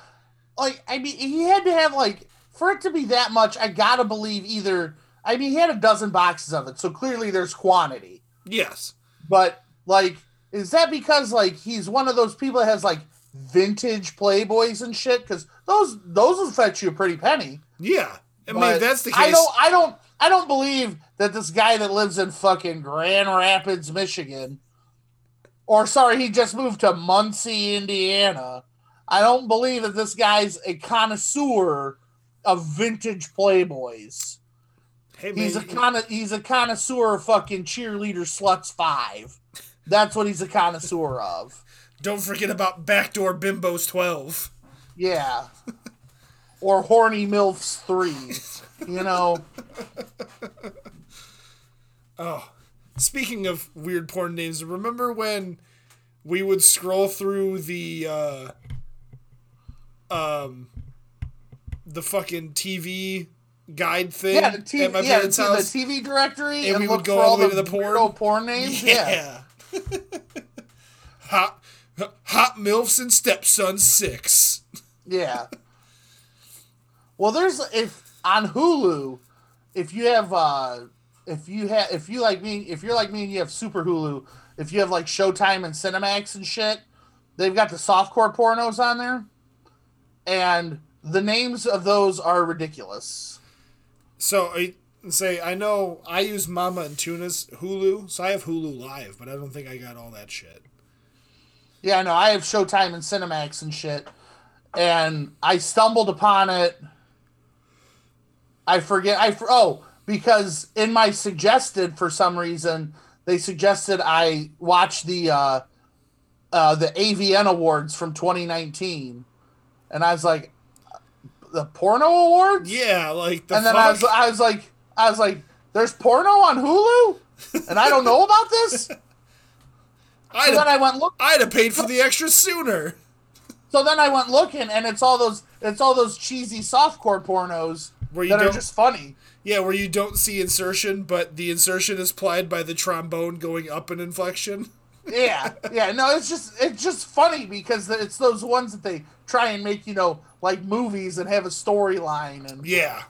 like I mean, he had to have like for it to be that much. I gotta believe either. I mean, he had a dozen boxes of it, so clearly there's quantity. Yes. But like, is that because like he's one of those people that has like vintage Playboys and shit? Because those those will fetch you a pretty penny. Yeah. I mean, But that's the case. I don't. I don't. I don't believe that this guy that lives in fucking Grand Rapids, Michigan, or sorry, he just moved to Muncie, Indiana. I don't believe that this guy's a connoisseur of vintage Playboys. hey, He's a man, con- He's a connoisseur of fucking cheerleader sluts five. That's what he's a connoisseur of. Don't forget about Backdoor Bimbos 12. Yeah. Or horny milfs three. You know. Oh, speaking of weird porn names, remember when we would scroll through the uh, um the fucking TV guide thing Yeah, the, TV, at my yeah, the, parents' t- house? the TV directory And and, we would go all the way to the porn? porn names. Yeah. yeah. hot hot milfs and stepson six. yeah. Well, there's if on Hulu, if you have uh if you have if you like me if you're like me and you have Super Hulu, if you have like Showtime and Cinemax and shit, they've got the softcore pornos on there, and the names of those are ridiculous. So I say I know I use Mama and Tuna's Hulu, so I have Hulu Live, but I don't think I got all that shit. Yeah, no, I have Showtime and Cinemax and shit. And I stumbled upon it. I forget. I oh because in my suggested for some reason they suggested I watch the uh, uh, the AVN awards from 2019, and I was like, the porno awards. Yeah, like the and then fuck? I was I was like I was like, there's porno on Hulu, and I don't know about this. So I'd, then have, I went look. I'd have paid for the extra sooner. So then I went looking, and it's all those it's all those cheesy softcore pornos Where you that are just funny. Yeah, where you don't see insertion, but the insertion is plied by the trombone going up in inflection. Yeah, yeah. No, it's just it's just funny because it's those ones that they try and make you know like movies and have a storyline and Yeah.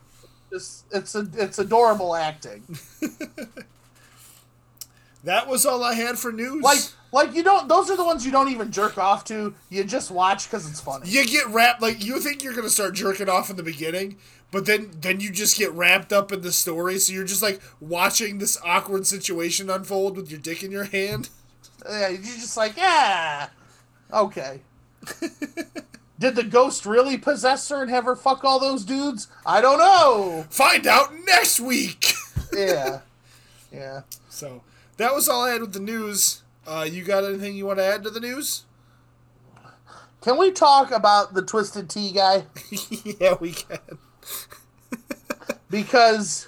just it's a, it's adorable acting. That was all I had for news. Like like you don't those are the ones you don't even jerk off to. You just watch because it's funny. you get wrapped like you think you're gonna start jerking off in the beginning, but then then you just get wrapped up in the story, so you're just like watching this awkward situation unfold with your dick in your hand. Yeah, you're just like yeah, okay. Did the ghost really possess her and have her fuck all those dudes? I don't know. Find out next week. Yeah, yeah. so that was all I had with the news. Uh, you got anything you want to add to the news? Can we talk about the Twisted Tea guy? yeah, we can. because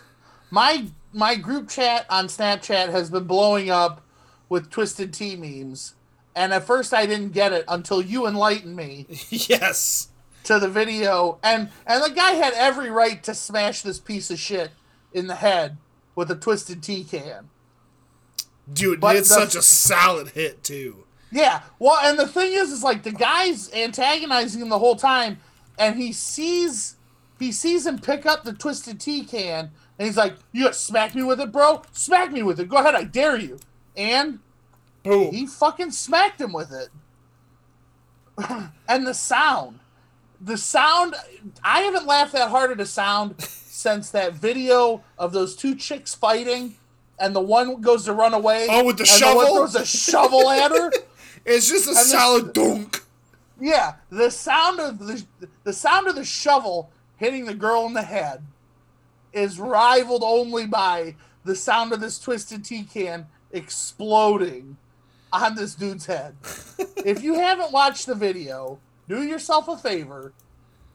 my my group chat on Snapchat has been blowing up with Twisted Tea memes, and at first I didn't get it until you enlightened me yes. to the video, and and the guy had every right to smash this piece of shit in the head with a Twisted Tea can. Dude, But it's the- such a solid hit too. Yeah, well, and the thing is, is like the guy's antagonizing him the whole time, and he sees he sees him pick up the twisted tea can, and he's like, "You gonna smack me with it, bro? Smack me with it. Go ahead, I dare you." And Boom. he fucking smacked him with it. and the sound, the sound, I haven't laughed that hard at a sound since that video of those two chicks fighting, and the one goes to run away. Oh, with the and shovel? The one throws a shovel at her. It's just a solid dunk. Yeah, the sound of the the sound of the shovel hitting the girl in the head is rivaled only by the sound of this twisted tea can exploding on this dude's head. if you haven't watched the video, do yourself a favor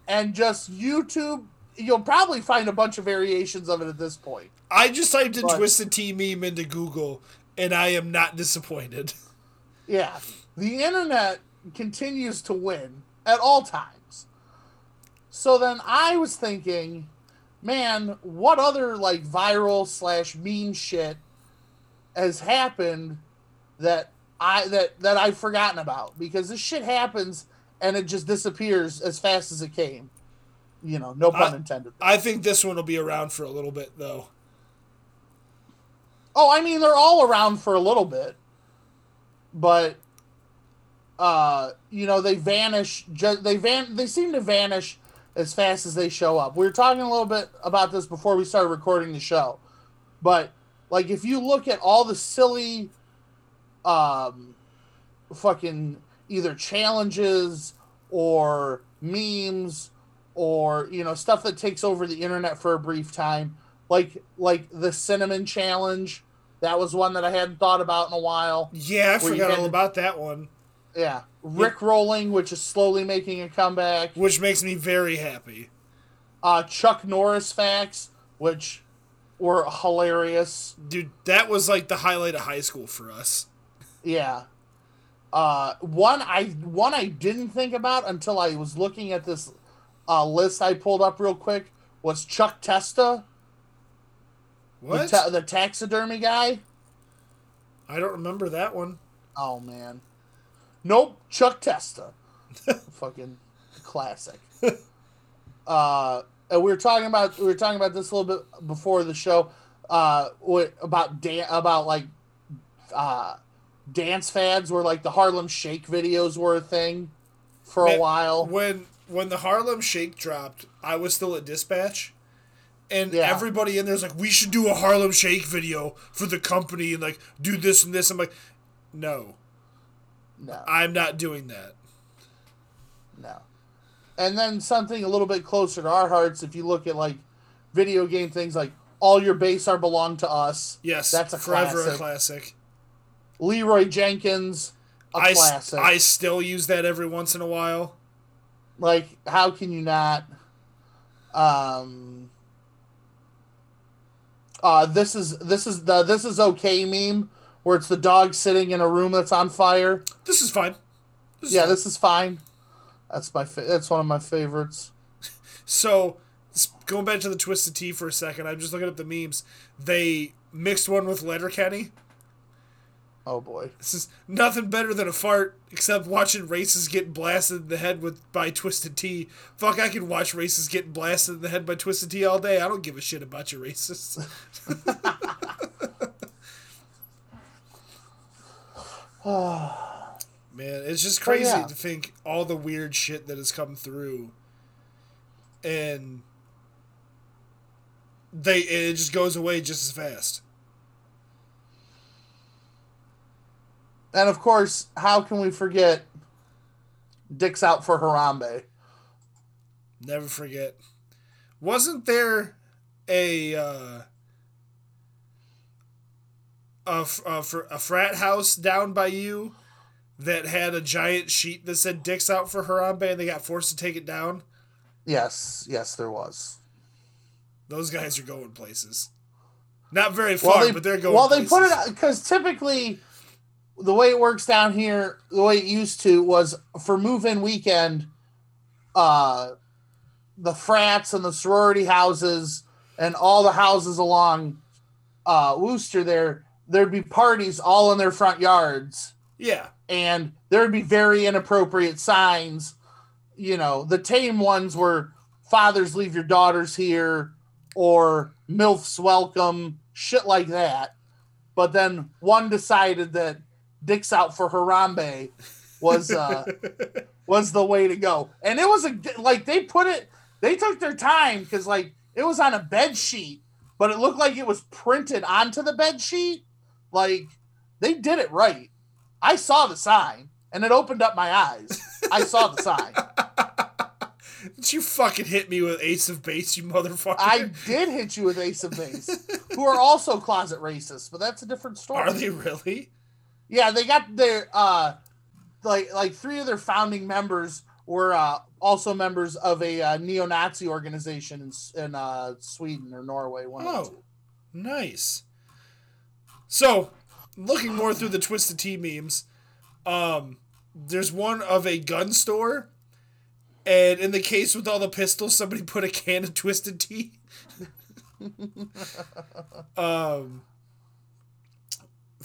and just YouTube. You'll probably find a bunch of variations of it at this point. I just typed in But- Twisted Tea meme into Google, and I am not disappointed. Yeah, the internet continues to win at all times. So then I was thinking, man, what other like viral slash meme shit has happened that I that that I've forgotten about because this shit happens and it just disappears as fast as it came. You know, no pun I- intended. I think this one will be around for a little bit, though. Oh, I mean, they're all around for a little bit, but uh, you know, they vanish. Ju- they van. They seem to vanish as fast as they show up. We were talking a little bit about this before we started recording the show, but like if you look at all the silly, um, fucking either challenges or memes or you know stuff that takes over the internet for a brief time like like the cinnamon challenge that was one that i hadn't thought about in a while. Yeah, I forgot all about that one, yeah. Rick rolling which is slowly making a comeback. Which makes me very happy. uh chuck norris facts which were hilarious. Dude, that was like the highlight of high school for us. Yeah. Uh, one I one I didn't think about until I was looking at this uh, list I pulled up real quick was Chuck Testa, the, ta- the taxidermy guy. I don't remember that one. Oh man, nope, Chuck Testa, fucking classic. Uh, and we were talking about we were talking about this a little bit before the show. Uh, what about dan- about like uh, dance fads where like the Harlem Shake videos were a thing for a while. When when the Harlem Shake dropped, I was still at dispatch. And Yeah. everybody in there's like, we should do a Harlem Shake video for the company and like do this and this. I'm like, no, No, I'm not doing that. no. And then something a little bit closer to our hearts, if you look at like video game things like All Your Base Are Belong to Us. Yes, That's a forever classic. a classic. Leeroy Jenkins, a I, classic. I still use that every once in a while. like, how can you not? Um. Uh, this is this is the this is okay meme where it's the dog sitting in a room that's on fire. This is fine. This is Yeah, fine. this is fine. That's my fa- that's one of my favorites. So, going back to the Twisted Tea for a second, I'm just looking at the memes. They mixed one with Letterkenny. Oh boy. This is nothing better than a fart, except watching races get blasted in the head with by Twisted Tea. Fuck, I can watch races getting blasted in the head by Twisted Tea all day. I don't give a shit about your racists. Man, it's just crazy yeah. to think all the weird shit that has come through, and they it just goes away just as fast. And of course, how can we forget Dick's out for Harambe? Never forget. Wasn't there a uh, a, a, a frat house down by you that had a giant sheet that said "Dicks out for Harambe" and they got forced to take it down? Yes, yes, there was. Those guys are going places. Not very far, Well, they, but they're going. well, they put it places. because typically the way it works down here, the way it used to was for move-in weekend. Uh, the frats and the sorority houses and all the houses along uh, Worcester there, there'd be parties all in their front yards. Yeah, and there'd be very inappropriate signs. You know, the tame ones were fathers leave your daughters here or MILFs welcome, shit like that. But then one decided that dicks out for Harambe was uh was the way to go. And it was a like they put it they took their time because like it was on a bed sheet, but it looked like it was printed onto the bed sheet. Like they did it right. I saw the sign and it opened up my eyes. I saw the sign. Did you fucking hit me with Ace of Base, you motherfucker? I did hit you with Ace of Base, who are also closet racists, but that's a different story. Are they really? Yeah, they got their uh like like three of their founding members were uh, also members of a uh, neo-Nazi organization in, in uh, Sweden or Norway. One Oh, nice. So, looking more through the Twisted Tea memes, um, there's one of a gun store, and in the case with all the pistols, somebody put a can of Twisted Tea. um,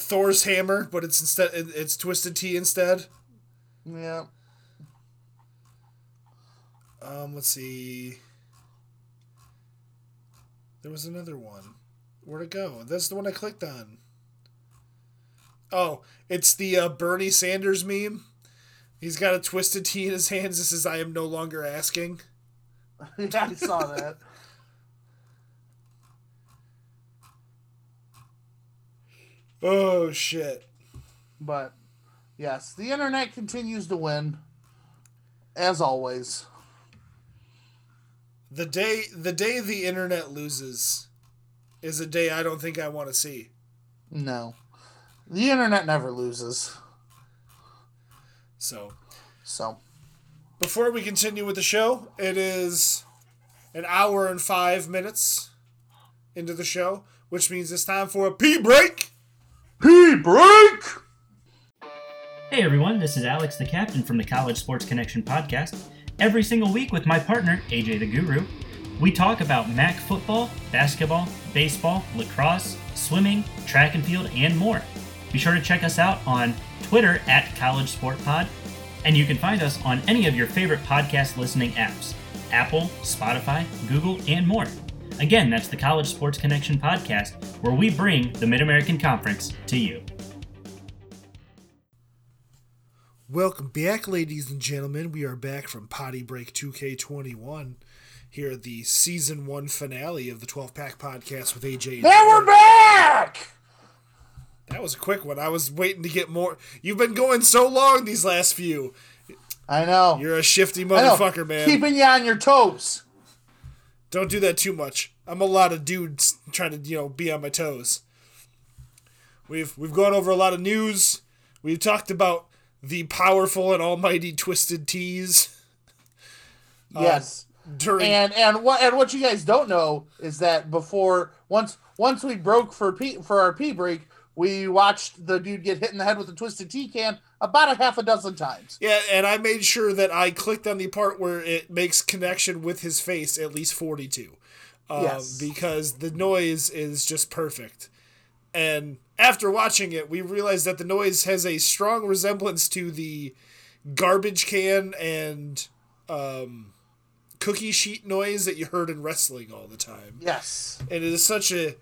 Thor's hammer, but it's instead it's Twisted Tea instead. Yeah. Um, let's see. There was another one. Where'd it go? That's the one I clicked on. Oh, it's the uh, Bernie Sanders meme. He's got a twisted tea in his hands. This is I am no longer asking. yeah, I saw that. Oh shit. But yes, the internet continues to win, as always. The day the day the internet loses is a day I don't think I want to see. No, the internet never loses. So, So before we continue with the show, it is an hour and 5 minutes into the show, which means it's time for a pee break. P break. Hey everyone, this is Alex the Captain from the College Sports Connection podcast. Every single week with my partner, AJ the Guru, we talk about MAC football, basketball, baseball, lacrosse, swimming, track and field, and more. Be sure to check us out on Twitter at College Sport Pod, and you can find us on any of your favorite podcast listening apps Apple, Spotify, Google, and more. Again, that's the College Sports Connection podcast, where we bring the Mid American Conference to you. Welcome back, ladies and gentlemen. We are back from Potty Break 2K21 here at the season one finale of the 12 Pack Podcast with AJ. and And we're back. That was a quick one. I was waiting to get more. You've been going so long these last few. I know. You're a shifty motherfucker, man. Keeping you on your toes. Don't do that too much. I'm a lot of dudes trying to, you know, be on my toes. We've we've gone over a lot of news. We've talked about the powerful and almighty Twisted Teas uh, Yes. during and and what and what you guys don't know is that before once once we broke for P, for our P break, we watched the dude get hit in the head with a twisted tea can about a half a dozen times. Yeah, and I made sure that I clicked on the part where it makes connection with his face at least 42. Um, Yes. Because the noise is just perfect. And after watching it, we realized that the noise has a strong resemblance to the garbage can and um, cookie sheet noise that you heard in wrestling all the time. Yes. And it is such a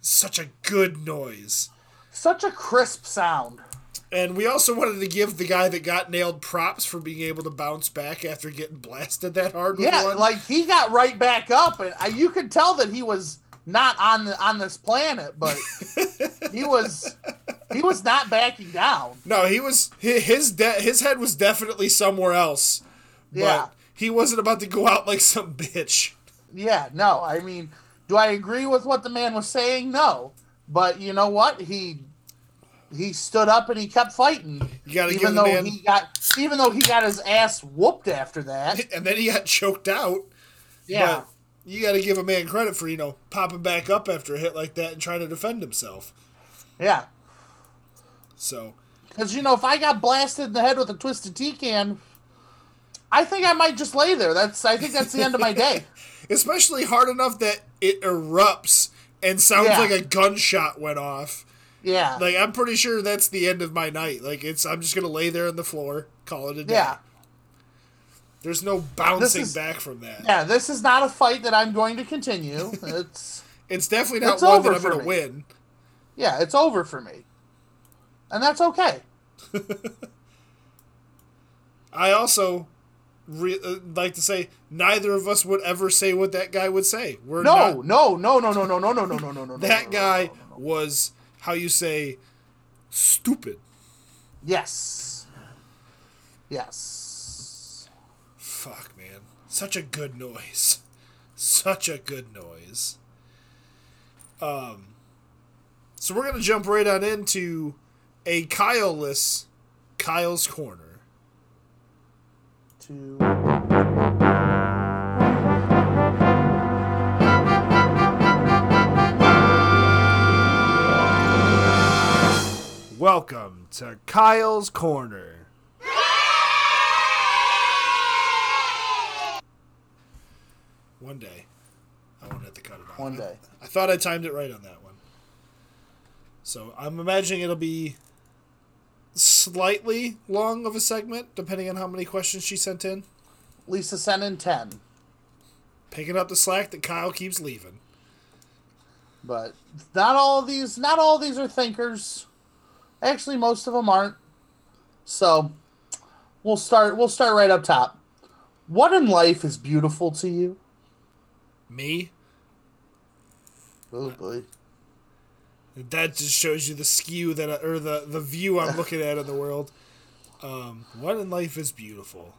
such a good noise. Such a crisp sound. And we also wanted to give the guy that got nailed props for being able to bounce back after getting blasted that hard Yeah, one. like he got right back up, and I, you could tell that he was not on the, on this planet, but he was he was not backing down. no, he was his de- his head was definitely somewhere else. But Yeah. he wasn't about to go out like some bitch. Yeah, no, I mean, do I agree with what the man was saying? No, but you know what? He he stood up and he kept fighting, You gotta even though man- he got even though he got his ass whooped after that. And then he got choked out. Yeah, you got to give a man credit for, you know, popping back up after a hit like that and trying to defend himself. yeah, So, because you know if I got blasted in the head with a twisted tea can, I think I might just lay there. That's I think that's the end of my day. especially hard enough that it erupts and sounds Yeah. like a gunshot went off. Yeah, Like I'm pretty sure that's the end of my night. Like it's I'm just gonna lay there on the floor, call it a day. yeah, There's no bouncing is- back from that. yeah. This is not a fight that I'm going to continue. It's It's definitely not It's one over that I'm gonna me. win. yeah, it's over for me, and that's okay. I also re- uh, like to say neither of us would ever say what that guy would say. We're No, not. no, no, no, no, no, no, no, no, no, no, no. That guy was how you say stupid. Yes. Yes. Fuck, man. Such a good noise. Such a good noise. Um, so we're gonna jump right on into a Kyle-less Kyle's corner. two. Welcome to Kyle's Corner. One day, I won't have to cut it off. One day. I thought I timed it right on that one. So I'm imagining it'll be slightly long of a segment, depending on how many questions she sent in. Lisa sent in 10. Picking up the slack that Kyle keeps leaving. But not all these, not all these are thinkers. Actually, most of them aren't. So we'll start. We'll start right up top. What in life is beautiful to you? Me? Oh boy. That just shows you the skew that, or the the view I'm looking at in the world. Um, what in life is beautiful?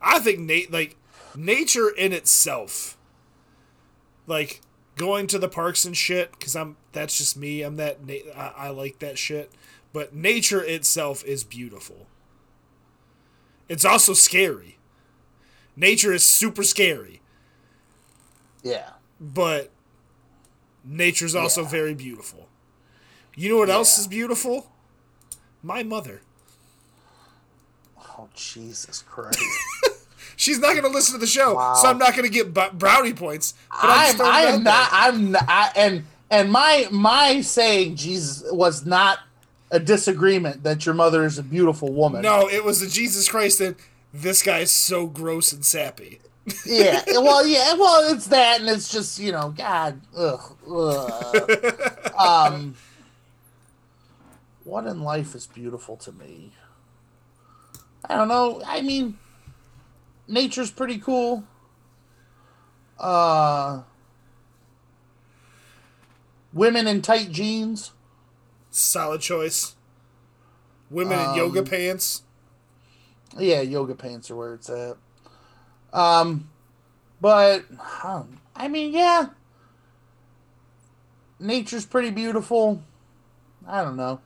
I think Nate like nature in itself, like going to the parks and shit. Because I'm that's just me. I'm that na- I, I like that shit. But nature itself is beautiful. It's also scary. Nature is super scary, Yeah. but nature's also Yeah. very beautiful. You know what else is beautiful? My mother. Oh Jesus Christ. She's not going to listen to the show, Wow. so I'm not going to get bu- brownie points. But I'm, I'm. I it out am there. not. I'm not. I, and and my my saying Jesus was not a disagreement that your mother is a beautiful woman. No, it was the Jesus Christ that this guy's so gross and sappy. Yeah. Well. Yeah. Well, it's that, and it's just you know, God. Ugh. ugh. um. What in life is beautiful to me? I don't know. I mean, nature's pretty cool. Uh. Women in tight jeans. Solid choice. Women in yoga pants. Yeah, yoga pants are where it's at. Um, but um, I mean, yeah, nature's pretty beautiful. I don't know.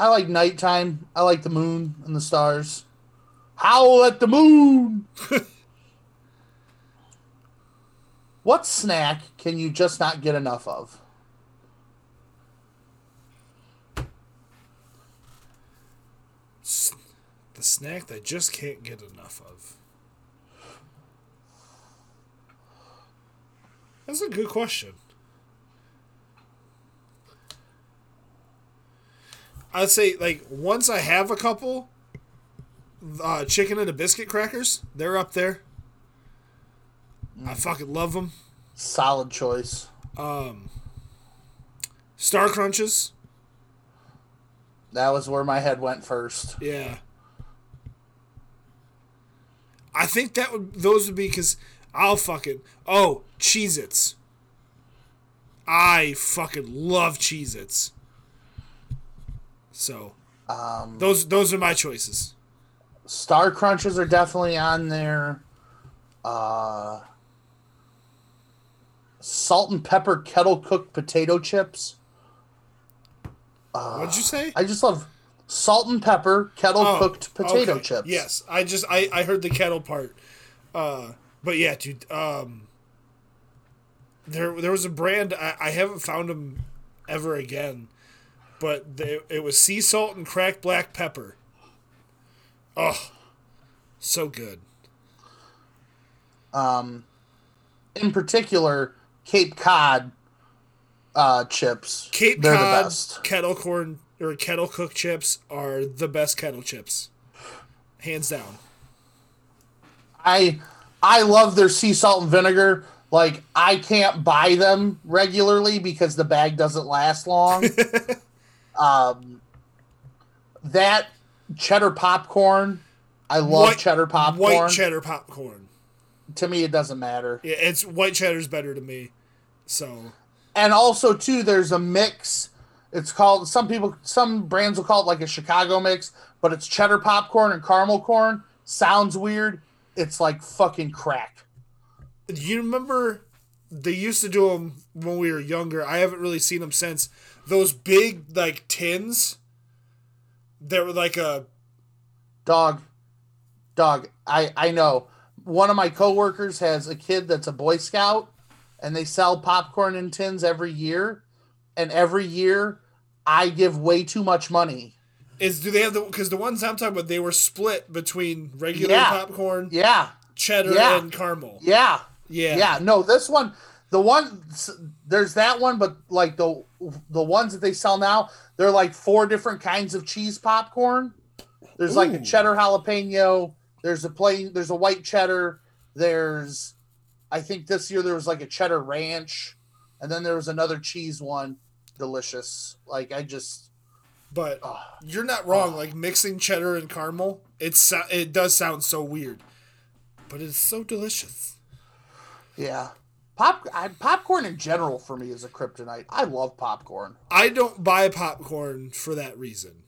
I like nighttime. I like the moon and the stars. Howl at the moon. what snack can you just not get enough of? The snack that I just can't get enough of. That's a good question. I'd say like once I have a couple, uh, Chicken in a Biskit crackers, they're up there. I fucking love them. Solid choice. Um, Star Crunches, That was where my head went first. yeah. I think that would those would be because I'll fucking oh Cheez Its. I fucking love Cheez Its. So Um, those those are my choices. Star Crunches are definitely on there. Uh, salt and pepper kettle cooked potato chips. What'd you say? I just love salt and pepper kettle Oh, cooked potato okay. chips. Yes, I just I, I heard the kettle part. Uh, but yeah, dude. Um, there there was a brand I, I haven't found them ever again, but they, it was sea salt and cracked black pepper. Oh, so good. Um, in particular, Cape Cod uh, chips. Cape They're the Cod best. kettle corn or kettle cooked chips are the best kettle chips, hands down. I I love their sea salt and vinegar. Like I can't buy them regularly because the bag doesn't last long. um, that cheddar popcorn, I love White- cheddar popcorn. White cheddar popcorn. to me, it doesn't matter. Yeah, it's white cheddar's better to me. So And also too, there's a mix. It's called some people, some brands will call it like a Chicago mix, but it's cheddar popcorn and caramel corn. Sounds weird. It's like fucking crack. Do you remember they used to do them when we were younger? I haven't really seen them since. Those big like tins that were like a Dog, dog. I I know. One of my coworkers has a kid that's a Boy Scout, and they sell popcorn in tins every year, and every year I give way too much money. Is do they have the because the ones I'm talking about they were split between regular Yeah. popcorn, Yeah, cheddar, Yeah. and caramel. yeah, Yeah, yeah. No, this one, the one, there's that one, but like the the ones that they sell now, they're like four different kinds of cheese popcorn. There's like a cheddar jalapeno. There's a plain. There's a white cheddar. There's, I think this year there was like a cheddar ranch, and then there was another cheese one. Delicious. Like I just, But oh, you're not wrong. Ah. Like mixing cheddar and caramel, it's it does sound so weird, but it's so delicious. yeah. Pop I, popcorn in general for me is a kryptonite. I love popcorn. I don't buy popcorn for that reason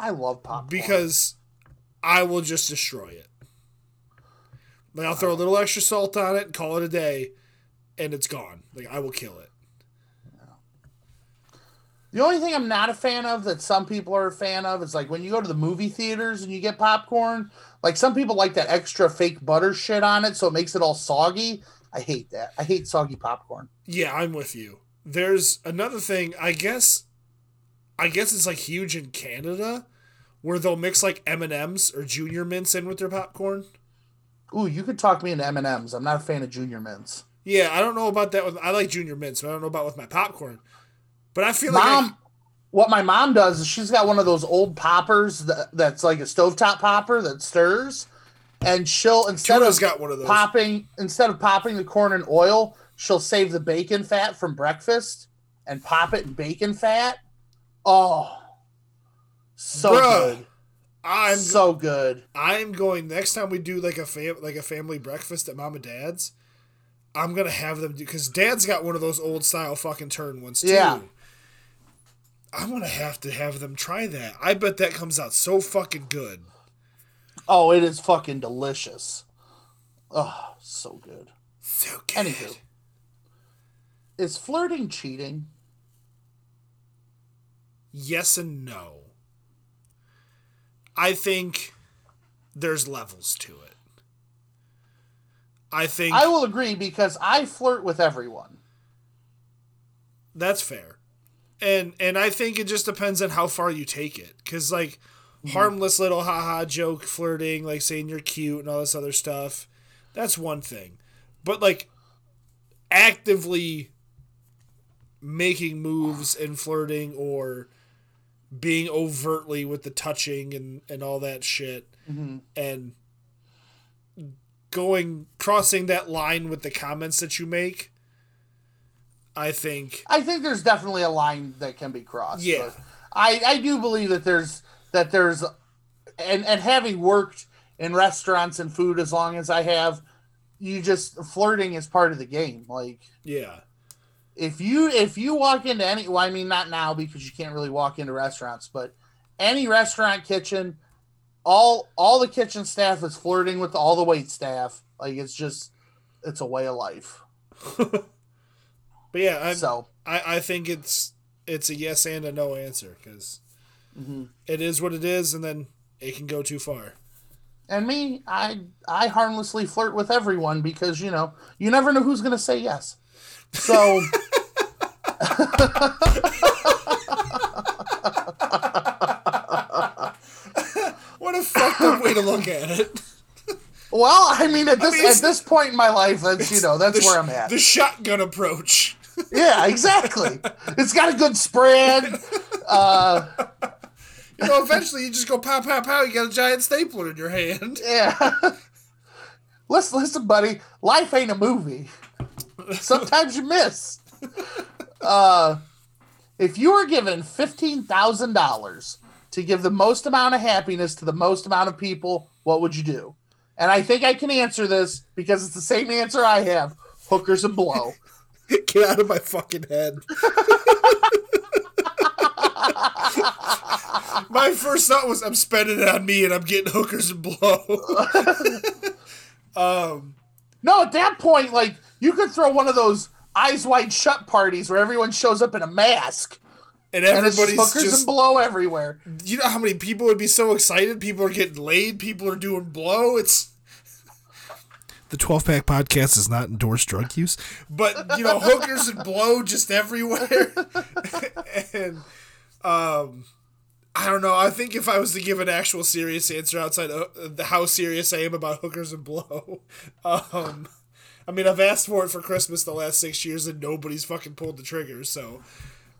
I love popcorn because I will just destroy it. Like I'll throw a little extra salt on it and call it a day, and it's gone. Like I will kill it. The only thing I'm not a fan of that some people are a fan of is like when you go to the movie theaters and you get popcorn, like some people like that extra fake butter shit on it so it makes it all soggy. I hate that. I hate soggy popcorn. Yeah, I'm with you. There's another thing. I guess, I guess it's like huge in Canada, where they'll mix like M and M's or Junior Mints in with their popcorn. Ooh, you could talk me into M&Ms. I'm not a fan of Junior Mints. Yeah, I don't know about that. With I like Junior Mints, but I don't know about with my popcorn. But I feel like I- Mom, what my mom does is she's got one of those old poppers that, that's like a stovetop popper that stirs and she'll instead of got one of those. popping instead of popping the corn in oil, she'll save the bacon fat from breakfast and pop it in bacon fat. Oh, so Bruh, good, I'm so good. I'm going next time we do like a fam- like a family breakfast at mom and dad's. I'm gonna have them do because dad's got one of those old style fucking turn ones too. Yeah. I'm gonna have to have them try that. I bet that comes out so fucking good. Oh, it is fucking delicious. Oh, so good. So good. Anywho, is flirting cheating? yes and no. I think there's levels to it. I think I will agree because I flirt with everyone. that's fair. And and I think it just depends on how far you take it cuz like mm-hmm. harmless little haha joke flirting like saying you're cute and all this other stuff. That's one thing. But like actively making moves and flirting or being overtly with the touching and, and all that shit mm-hmm. and going crossing that line with the comments that you make i think I think there's definitely a line that can be crossed. Yeah. I I do believe that there's that there's and and having worked in restaurants and food as long as I have, you just flirting is part of the game. Like yeah if you if you walk into any well, I mean not now because you can't really walk into restaurants, but any restaurant kitchen, all all the kitchen staff is flirting with all the wait staff. Like it's just it's a way of life. but yeah I'm, so I, I think it's it's a yes and a no answer because Mm-hmm. it is what it is and then it can go too far and me, I I harmlessly flirt with everyone because you know you never know who's gonna say yes. So what a fucked up way to look at it well, I mean at this mean, at this point in my life, that's you know that's where I'm at. the shotgun approach yeah, exactly. It's got a good spread. Uh, you know eventually you just go pow pow pow you got a giant stapler in your hand Yeah. listen, listen, buddy. Life ain't a movie. Sometimes you miss. Uh, if you were given fifteen thousand dollars to give the most amount of happiness to the most amount of people, what would you do? And I think I can answer this because it's the same answer I have: hookers and blow. Get out of my fucking head. my first thought was I'm spending it on me and I'm getting hookers and blow. um, No, at that point, like you could throw one of those eyes wide shut parties where everyone shows up in a mask and And it's everybody's just hookers just and blow everywhere. you know how many people would be so excited? People are getting laid. People are doing blow. It's the 12 pack podcast does not endorse drug use, but you know, hookers and blow just everywhere. and um, I don't know. I think if I was to give an actual serious answer outside of the how serious I am about hookers and blow, um, I mean, I've asked for it for Christmas the last six years and nobody's fucking pulled the trigger. So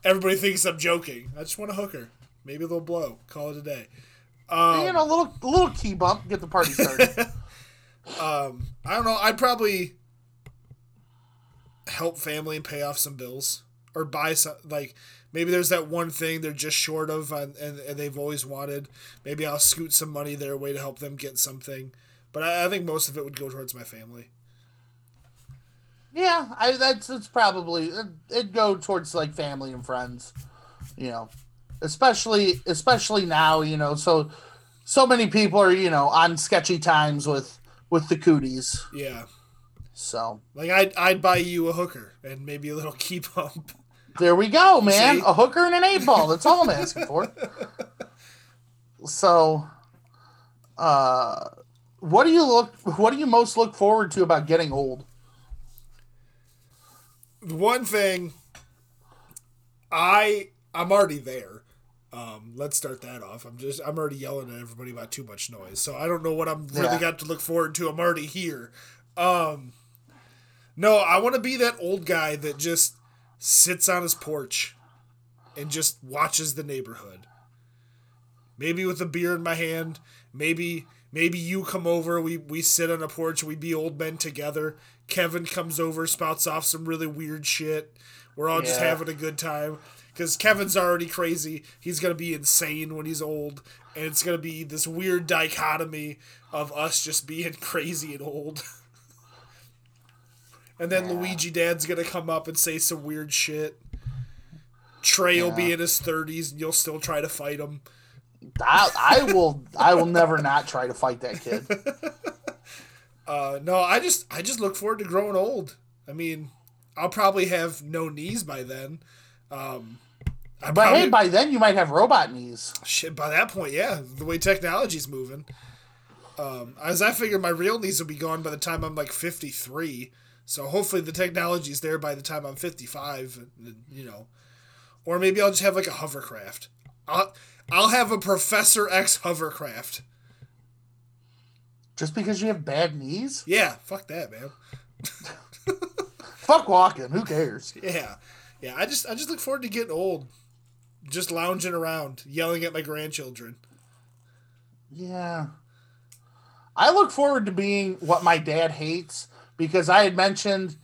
everybody thinks I'm joking. I just want a hooker, maybe a little blow. Call it a day. Um, you know, a little a little key bump, get the party started. Um, I don't know. I'd probably help family and pay off some bills or buy some like maybe there's that one thing they're just short of and, and, and they've always wanted. Maybe I'll scoot some money their way to help them get something. But I, I think most of it would go towards my family. yeah, I that's it's probably it'd go towards like family and friends. You know, especially especially now. You know, so so many people are you know on sketchy times with with the cooties. Yeah. So Like I'd, I'd buy you a hooker and maybe a little key pump. There we go, man. See? A hooker and an eight ball. That's all I'm asking for. So, uh, what do you look? What do you most look forward to about getting old? One thing I I'm already there. Um, let's start that off. I'm just I'm already yelling at everybody about too much noise, so I don't know what I'm really got to look forward to. I'm already here. Um, no, I want to be that old guy that just sits on his porch and just watches the neighborhood. Maybe with a beer in my hand. Maybe maybe you come over. We we sit on a porch. We be old men together. Kevin comes over, spouts off some really weird shit. We're all just having a good time because Kevin's already crazy. He's gonna be insane when he's old, and it's gonna be this weird dichotomy of us just being crazy and old. And then Luigi Dad's gonna come up and say some weird shit. Trey will be in his thirties, and you'll still try to fight him. I, I will. I will never not try to fight that kid. Uh, no, I just I just look forward to growing old. I mean, I'll probably have no knees by then. Um, I But probably, hey, by then you might have robot knees. shit by that point, yeah, the way technology's moving. Um, as I figure, my real knees will be gone by the time I'm like 53. So hopefully the technology is there by the time I'm 55. You know, or maybe I'll just have like a hovercraft. I'll I'll have a Professor X hovercraft. Just because you have bad knees? Yeah, fuck that, man. Fuck walking. Who cares? Yeah, yeah. I just I just look forward to getting old, just lounging around, yelling at my grandchildren. Yeah. I look forward to being what my dad hates because I had mentioned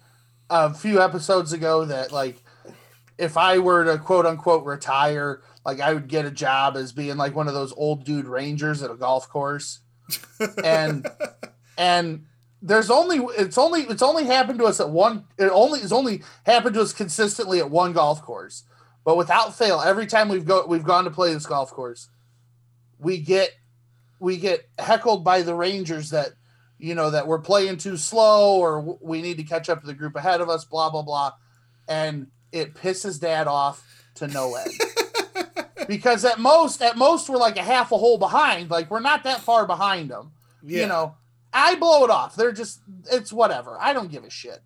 a few episodes ago that like if I were to quote unquote retire, like I would get a job as being like one of those old dude rangers at a golf course. and and there's only it's only it's only happened to us at one it only it's only happened to us consistently at one golf course. But without fail, every time we've go we've gone to play this golf course, we get we get heckled by the rangers that you know that we're playing too slow or we need to catch up to the group ahead of us blah blah blah. And it pisses dad off to no end. Because at most at most we're like a half a hole behind like we're not that far behind them Yeah. you know i blow it off. They're just it's whatever. I don't give a shit.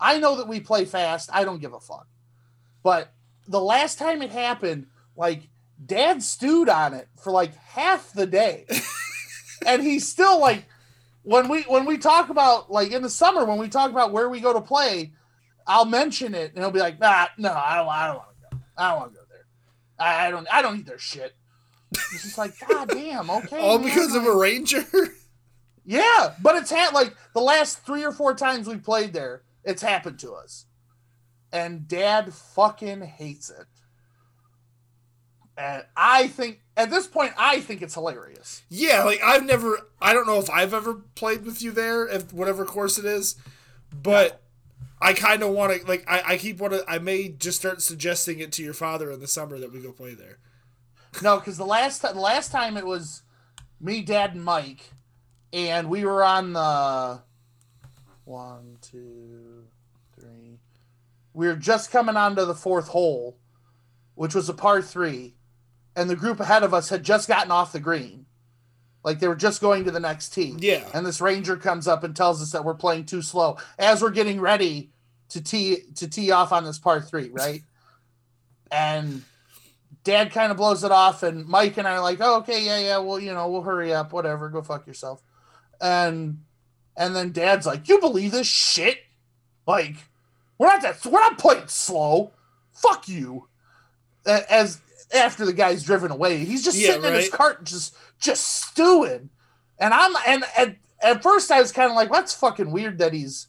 I know that we play fast. I don't give a fuck. But the last time it happened like dad stewed on it for like half the day. And he's still like when we when we talk about like in the summer when we talk about where we go to play i'll mention it and he'll be like nah no i don't i don't want to go i don't want to go there I, I don't i don't need their shit it's just like god damn okay All man, because of a ranger. yeah, but it's had like the last three or four times we played there, it's happened to us. And dad fucking hates it. And I think at this point I think it's hilarious. yeah, like I've never. I don't know if I've ever played with you there at whatever course it is, but. I kind of want to like I, I keep want to I may just start suggesting it to your father in the summer that we go play there. No, because the last time last time it was me, dad, and Mike, and we were on the one, two, three. We were just coming onto the fourth hole, which was a par three, and the group ahead of us had just gotten off the green. Like they were just going to the next tee. Yeah. And this ranger comes up and tells us that we're playing too slow as we're getting ready to tee to tee off on this par three, right? and dad kind of blows it off and Mike and I are like, oh, okay, yeah, yeah, well, you know, we'll hurry up, whatever, go fuck yourself. And and then dad's like, You believe this shit? Like, we're not that we're not playing slow. Fuck you. As after the guy's driven away, he's just Yeah, sitting in his cart just just stewing. And I'm and at, at first I was kind of like, that's fucking weird that he's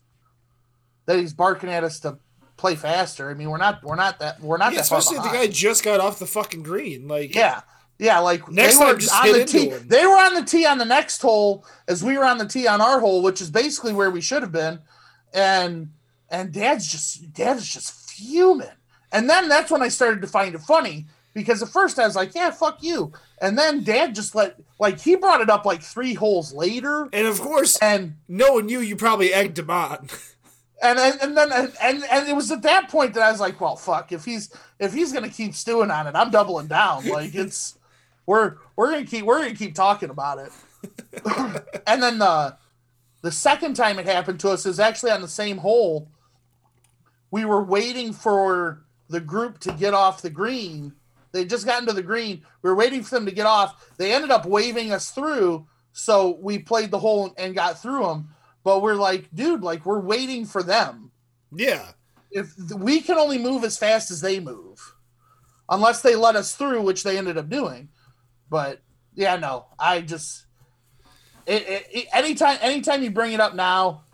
that he's barking at us to play faster. I mean, we're not we're not that we're not Yeah, that especially if the guy just got off the fucking green. Like, Yeah. Yeah, like Next they were just on the tee. him. They were on the tee on the next hole as we were on the tee on our hole, which is basically where we should have been. And and dad's just dad's just fuming. And then that's when I started to find it funny because at first I was like, yeah, fuck you. And then dad just let like he brought it up like three holes later. and of course, And knowing you, you probably egged him on. and and, and then and, and and it was at that point that I was like, well, fuck. If he's if he's gonna keep stewing on it, I'm doubling down. Like it's we're we're gonna keep we're gonna keep talking about it. and then the the second time it happened to us is actually on the same hole. We were waiting for the group to get off the green. They just got into the green. We were waiting for them to get off. They ended up waving us through, so we played the hole and got through them. But we're like, dude, like we're waiting for them. yeah. If we can only move as fast as they move, unless they let us through, which they ended up doing. But yeah, no, I just it, it, it, anytime anytime you bring it up now,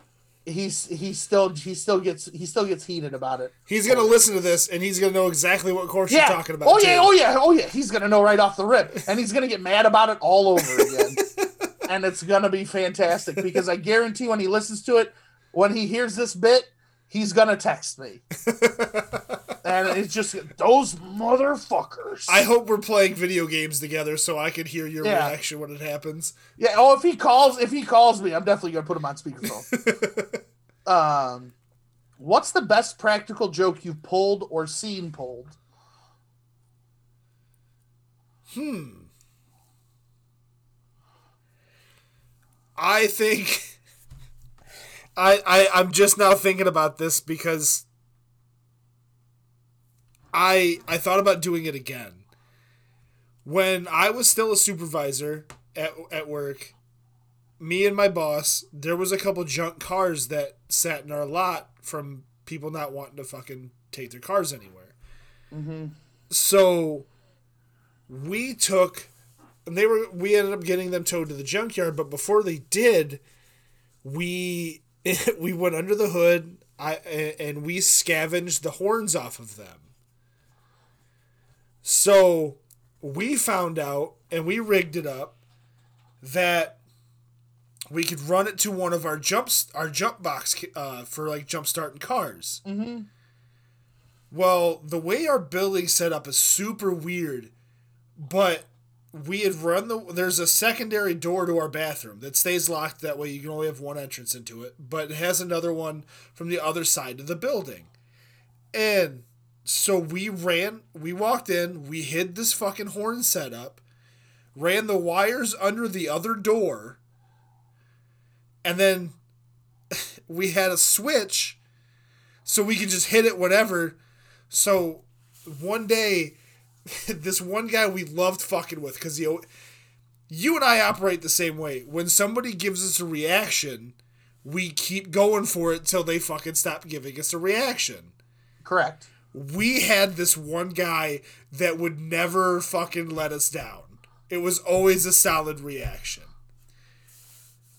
he's he still he still gets he still gets heated about it. He's gonna listen to this and he's gonna know exactly what course Yeah. you're talking about. oh yeah. too. Oh yeah. Oh yeah. He's gonna know right off the rip, and he's gonna get mad about it all over again. and it's gonna be fantastic because I guarantee when he listens to it, when he hears this bit, he's gonna text me. and it's just those motherfuckers. I hope we're playing video games together so I can hear your Yeah. reaction when it happens. Yeah. Oh, if he calls, if he calls me, I'm definitely gonna put him on speakerphone. um, what's the best practical joke you've pulled or seen pulled? Hmm. I think I, I I'm just now thinking about this because I I thought about doing it again. When I was still a supervisor at at work, me and my boss, there was a couple junk cars that sat in our lot from people not wanting to fucking take their cars anywhere. Mm-hmm. So we took and they were we ended up getting them towed to the junkyard but before they did we we went under the hood I, and we scavenged the horns off of them so we found out and we rigged it up that we could run it to one of our jumps our jump box uh, for like jump starting cars. Mm-hmm. well the way our building set up is super weird but we had run the there's a secondary door to our bathroom that stays locked that way. You can only have one entrance into it but it has another one from the other side of the building. And so we ran we walked in we hid this fucking horn setup ran the wires under the other door and then we had a switch so we could just hit it whenever so one day this one guy we loved fucking with because you you and I operate the same way. When somebody gives us a reaction, we keep going for it till they fucking stop giving us a reaction. Correct. We had this one guy that would never fucking let us down. It was always a solid reaction.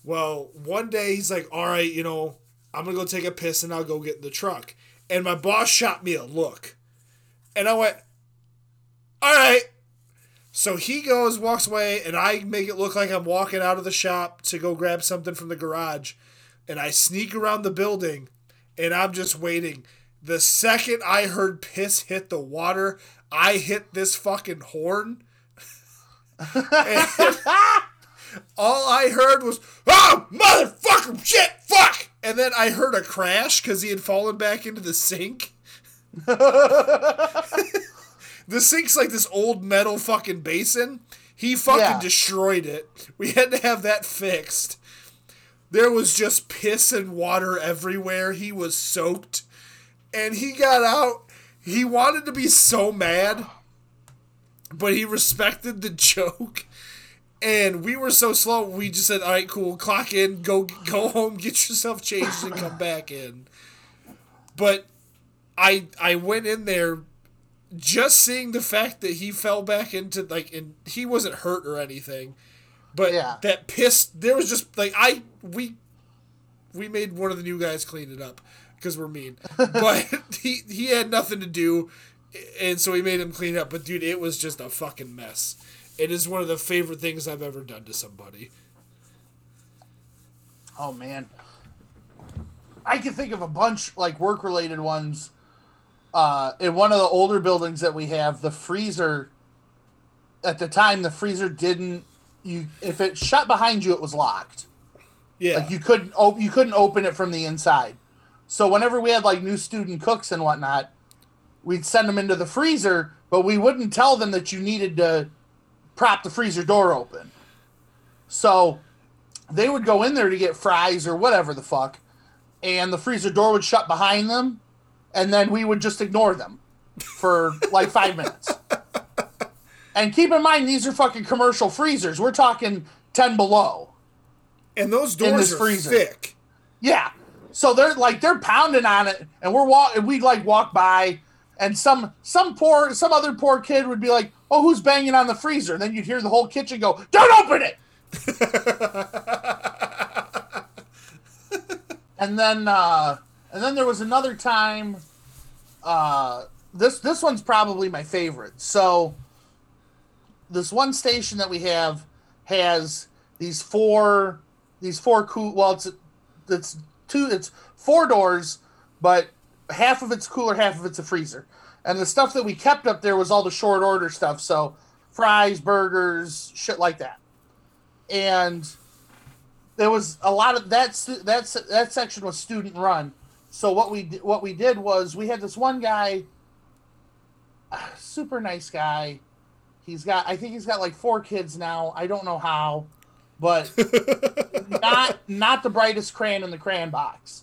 Well, one day he's like, "All right, you know, I'm gonna go take a piss and I'll go get in the truck." And my boss shot me a look, and I went, all right. So he goes, walks away, and I make it look like I'm walking out of the shop to go grab something from the garage. And I sneak around the building, and I'm just waiting. The second I heard piss hit the water, I hit this fucking horn. All I heard was, oh, motherfucker, shit, fuck! And then I heard a crash because he had fallen back into the sink. the sink's like this old metal fucking basin. He fucking Yeah. destroyed it. We had to have that fixed. There was just piss and water everywhere. He was soaked. And he got out. He wanted to be so mad, but he respected the joke. And we were so slow, we just said, "All right, cool. Clock in. Go, go home. Get yourself changed, and come back in." But I, I went in there, just seeing the fact that he fell back into like, and he wasn't hurt or anything, but Yeah. that pissed There was just like I we, we made one of the new guys clean it up because we're mean, but he he had nothing to do, and so we made him clean up. But dude, it was just a fucking mess. It is one of the favorite things I've ever done to somebody. Oh man, I can think of a bunch like work related ones. Uh, in one of the older buildings that we have, the freezer. At the time, the freezer didn't. You if it shut behind you, it was locked. Yeah, Like you couldn't op- you couldn't open it from the inside. So whenever we had like new student cooks and whatnot, we'd send them into the freezer, but we wouldn't tell them that you needed to prop the freezer door open. So they would go in there to get fries or whatever the fuck, and the freezer door would shut behind them, and then we would just ignore them for like five minutes. And keep in mind, these are fucking commercial freezers. We're talking 10 below. and those doors are freezer. thick. Yeah. So they're like they're pounding on it, and we're walk. and We like walk by, and some some poor some other poor kid would be like, "Oh, who's banging on the freezer?" And then you'd hear the whole kitchen go, "Don't open it." and then uh, and then there was another time. Uh, this this one's probably my favorite. So this one station that we have has these four these four cool well it's it's two it's four doors but half of it's cooler half of it's a freezer. And the stuff that we kept up there was all the short order stuff so fries burgers shit like that. And there was a lot of that stu- that's that section was student run. So what we what we did was we had this one guy uh, super nice guy. He's got i think he's got like four kids now. I don't know how but not not the brightest crayon in the crayon box.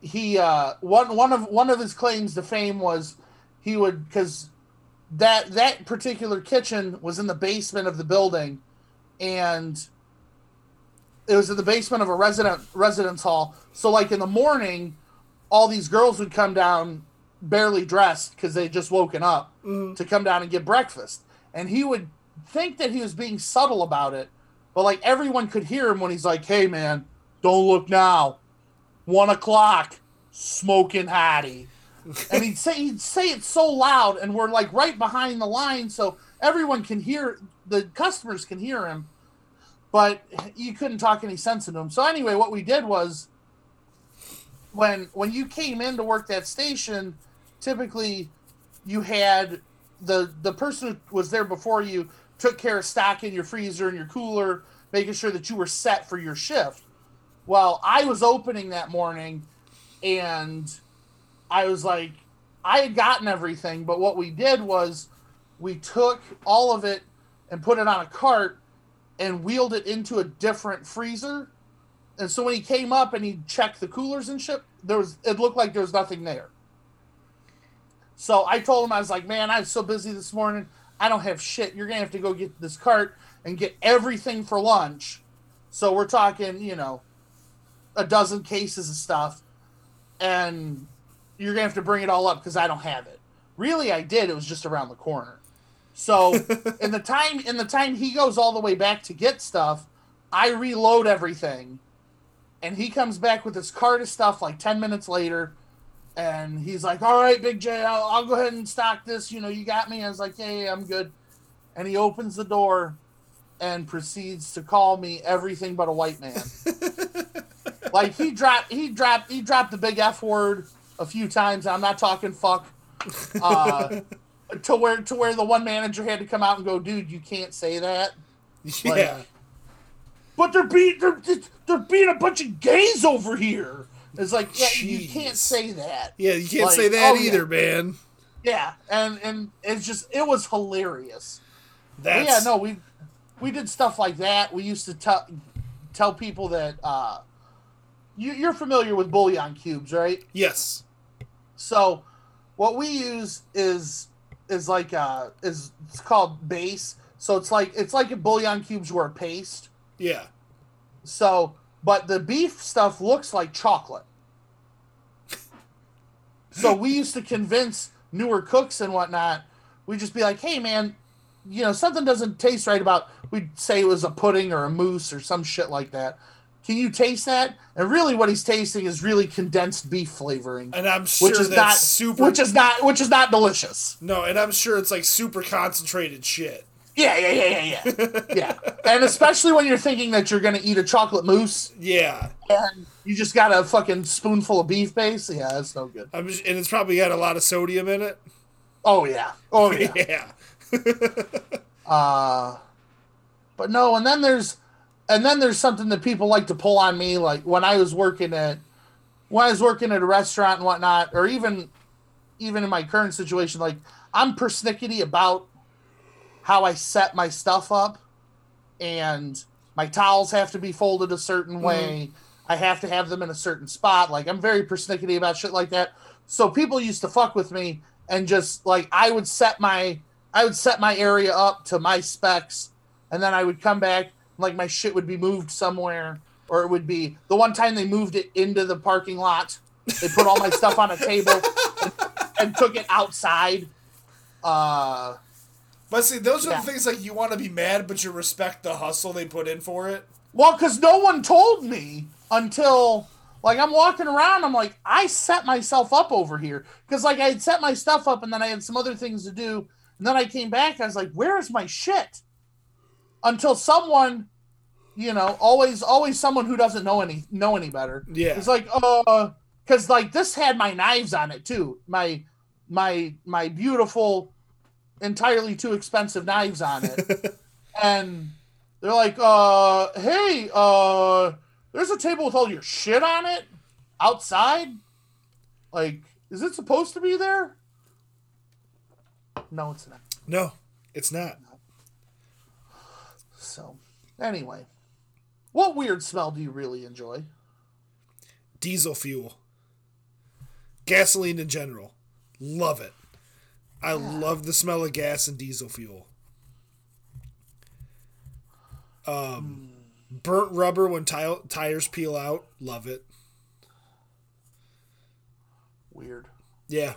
He uh one one of one of his claims to fame was he would because that that particular kitchen was in the basement of the building, and it was in the basement of a resident residence hall. So like in the morning, all these girls would come down barely dressed because they just woken up to come down and get breakfast, and he would think that he was being subtle about it but like everyone could hear him when he's like, "Hey man, don't look now, one o'clock, smoking Hattie," and he'd say he'd say it so loud, and we're like right behind the line, so everyone can hear. The customers can hear him, but you couldn't talk any sense into him. So anyway, what we did was when when you came in to work that station, typically you had the the person who was there before you took care of stocking your freezer and your cooler, making sure that you were set for your shift. Well, I was opening that morning and I was like I had gotten everything, but what we did was we took all of it and put it on a cart and wheeled it into a different freezer. And so when he came up and he checked the coolers and shit, there was it looked like there was nothing there. So I told him I was like, "Man, I was so busy this morning. I don't have shit. You're gonna have to go get this cart and get everything for lunch." So we're talking, you know, a dozen cases of stuff, and you're gonna have to bring it all up because I don't have it. Really, I did. It was just around the corner. So in the time in the time he goes all the way back to get stuff, I reload everything, and he comes back with his cart of stuff like ten minutes later, and he's like, "All right, Big J, I'll, I'll go ahead and stock this. You know, you got me." I was like, "Yeah, yeah, I'm good," and he opens the door and proceeds to call me everything but a white man. like he dropped, he dropped, he dropped the big F word a few times. I'm not talking fuck. Uh, to where to where the one manager had to come out and go, dude, you can't say that. Yeah. But they're being they're, they're being a bunch of gays over here. It's like, yeah, you can't say that. Yeah, you can't Like, say that oh, yeah. either, man. Yeah, and and it's just it was hilarious. But That's yeah, no, we we did stuff like that. We used to tell tell people that uh, you, you're familiar with bouillon cubes, right? Yes. So what we use is is like uh is it's called base. So it's like it's like if bouillon cubes were a paste. Yeah. So but the beef stuff looks like chocolate. So we used to convince newer cooks and whatnot. We'd just be like, "Hey, man, you know something doesn't taste right about." We'd say it was a pudding or a mousse or some shit like that. Can you taste that? And really, what he's tasting is really condensed beef flavoring, And I'm sure which is that's not super which is not which is not delicious. No, and I'm sure it's like super concentrated shit. Yeah, yeah, yeah, yeah, yeah, yeah. And especially when you're thinking that you're gonna eat a chocolate mousse Yeah. and you just got a fucking spoonful of beef base. Yeah, that's no good. I'm just, and it's probably got a lot of sodium in it. Oh yeah, oh yeah. Yeah. Uh, but no, and then there's, and then there's something that people like to pull on me, like when I was working at, when I was working at a restaurant and whatnot, or even, even in my current situation, like I'm persnickety about how I set my stuff up, and my towels have to be folded a certain way. I have to have them in a certain spot. Like I'm very persnickety about shit like that. So people used to fuck with me and just like I would set my I would set my area up to my specs, and then I would come back like my shit would be moved somewhere, or it would be the one time they moved it into the parking lot. They put all my stuff on a table and, and took it outside. Uh, But see, those are Yeah. the things like you want to be mad, but you respect the hustle they put in for it. Well, because no one told me until like I'm walking around, I'm like, I set myself up over here because like I had set my stuff up and then I had some other things to do, and then I came back. I was like, where is my shit? Until someone, you know, always always someone who doesn't know any know any better. Yeah. It's like, uh, because like this had my knives on it too. My my my beautiful, entirely too expensive knives on it, and they're like, uh, hey, uh, there's a table with all your shit on it outside. Like, is it supposed to be there? No, it's not. No, it's not. So, anyway, what weird smell do you really enjoy? Diesel fuel. Gasoline in general. Love it. I love the smell of gas and diesel fuel. Um, burnt rubber when ti- tires peel out. Love it. Weird. Yeah.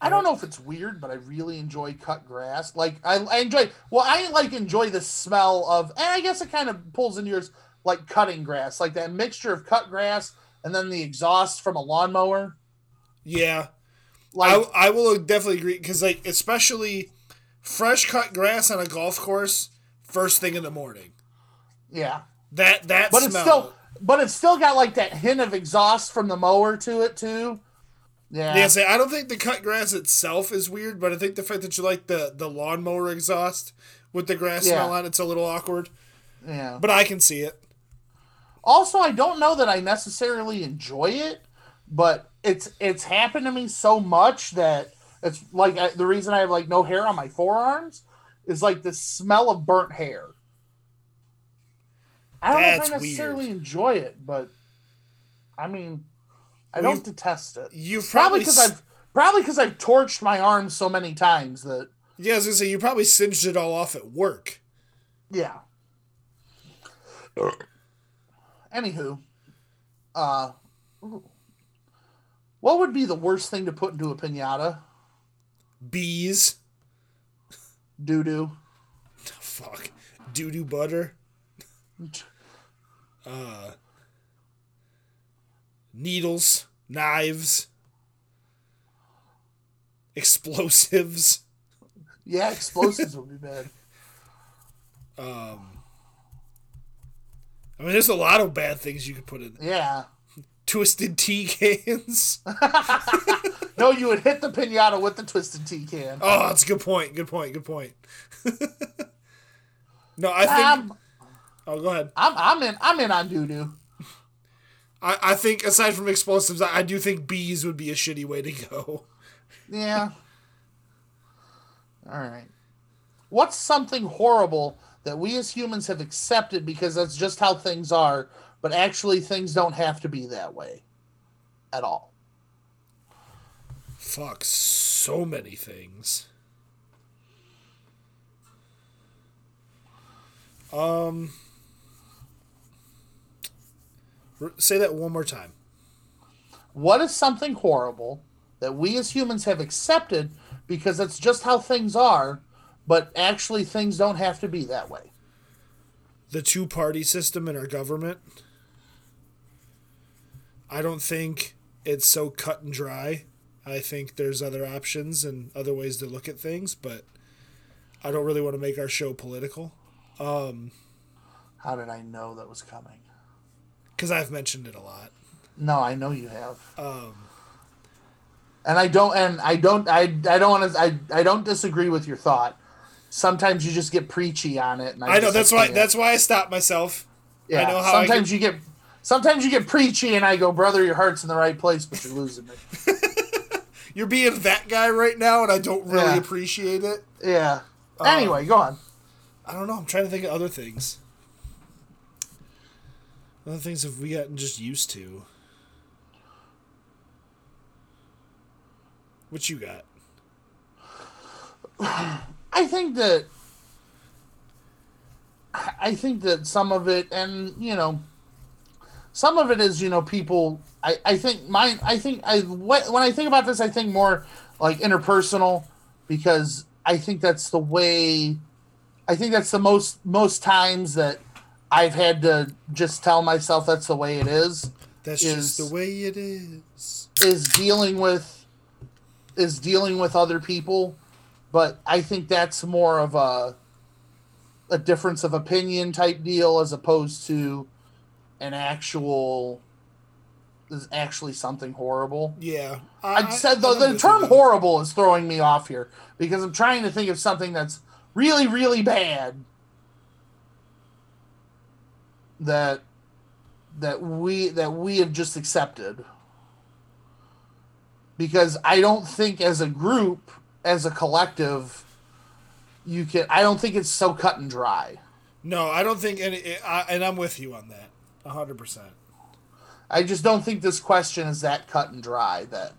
I don't know if it's weird, but I really enjoy cut grass. Like I, I enjoy. Well, I like enjoy the smell of. And I guess it kind of pulls into yours, like cutting grass, like that mixture of cut grass and then the exhaust from a lawnmower. Yeah. Like I, I will definitely agree because like especially fresh cut grass on a golf course first thing in the morning yeah, that that but smell it's still, but it's still got like that hint of exhaust from the mower to it too. Yeah, yeah say I don't think the cut grass itself is weird but I think the fact that you like the the lawnmower exhaust with the grass Yeah. smell on it's a little awkward yeah. but I can see it Also, I don't know that I necessarily enjoy it, but it's it's happened to me so much that it's like I, the reason I have like no hair on my forearms is like the smell of burnt hair. I don't know if I necessarily weird. enjoy it, but I mean, I Well, don't detest it. Probably probably because s- I've probably because I've torched my arms so many times that yeah I was gonna say you probably singed it all off at work Yeah. Anywho, uh, ooh. What would be the worst thing to put into a pinata? bees Doo doo. fuck doo doo butter uh needles knives explosives Yeah, explosives would be bad. Um, I mean, there's a lot of bad things you could put in. Yeah. Twisted tea cans. No, you would hit the pinata with the twisted tea can. Oh, that's a good point. Good point. Good point. no, I think. I'm, oh, go ahead. I'm, I'm in. I'm in on doo doo. I, I think aside from explosives, I, I do think bees would be a shitty way to go. Yeah. All right. What's something horrible that we as humans have accepted because that's just how things are, but actually things don't have to be that way at all? Fuck, so many things. Um, say that one more time. What is something horrible that we as humans have accepted because that's just how things are, but actually things don't have to be that way? The two party system in our government. I don't think it's so cut and dry. I think there's other options and other ways to look at things, but I don't really want to make our show political Um, How did I know that was coming? because I've mentioned it a lot. No, I know you have. Um, and I don't and I don't I I don't want to I I don't disagree with your thought. Sometimes you just get preachy on it. And I, I know that's why can't. that's why I stop myself. yeah. I know how I sometimes can- you get sometimes you get preachy, and I go, brother, your heart's in the right place, but you're losing me. You're being that guy right now, and I don't really Yeah. appreciate it. Yeah. Uh, anyway, go on. I don't know. I'm trying to think of other things. Other things have we gotten just used to? What you got? I think that I think that some of it, and you know, some of it is you know people. I I think my I think I what when I think about this, I think more like interpersonal because I think that's the way. I think that's the most most times that I've had to just tell myself that's the way it is That's Is- just the way it is. is dealing with is dealing with other people but i think that's more of a a difference of opinion type deal as opposed to an actual is actually something horrible Yeah. i, said though the term horrible is throwing me off here because i'm trying to think of something that's really really bad that that we that we have just accepted because i don't think as a group as a collective you can i don't think it's so cut and dry No, I don't think any. I, and I'm with you on that. Hundred percent. i just don't think this question is that cut and dry that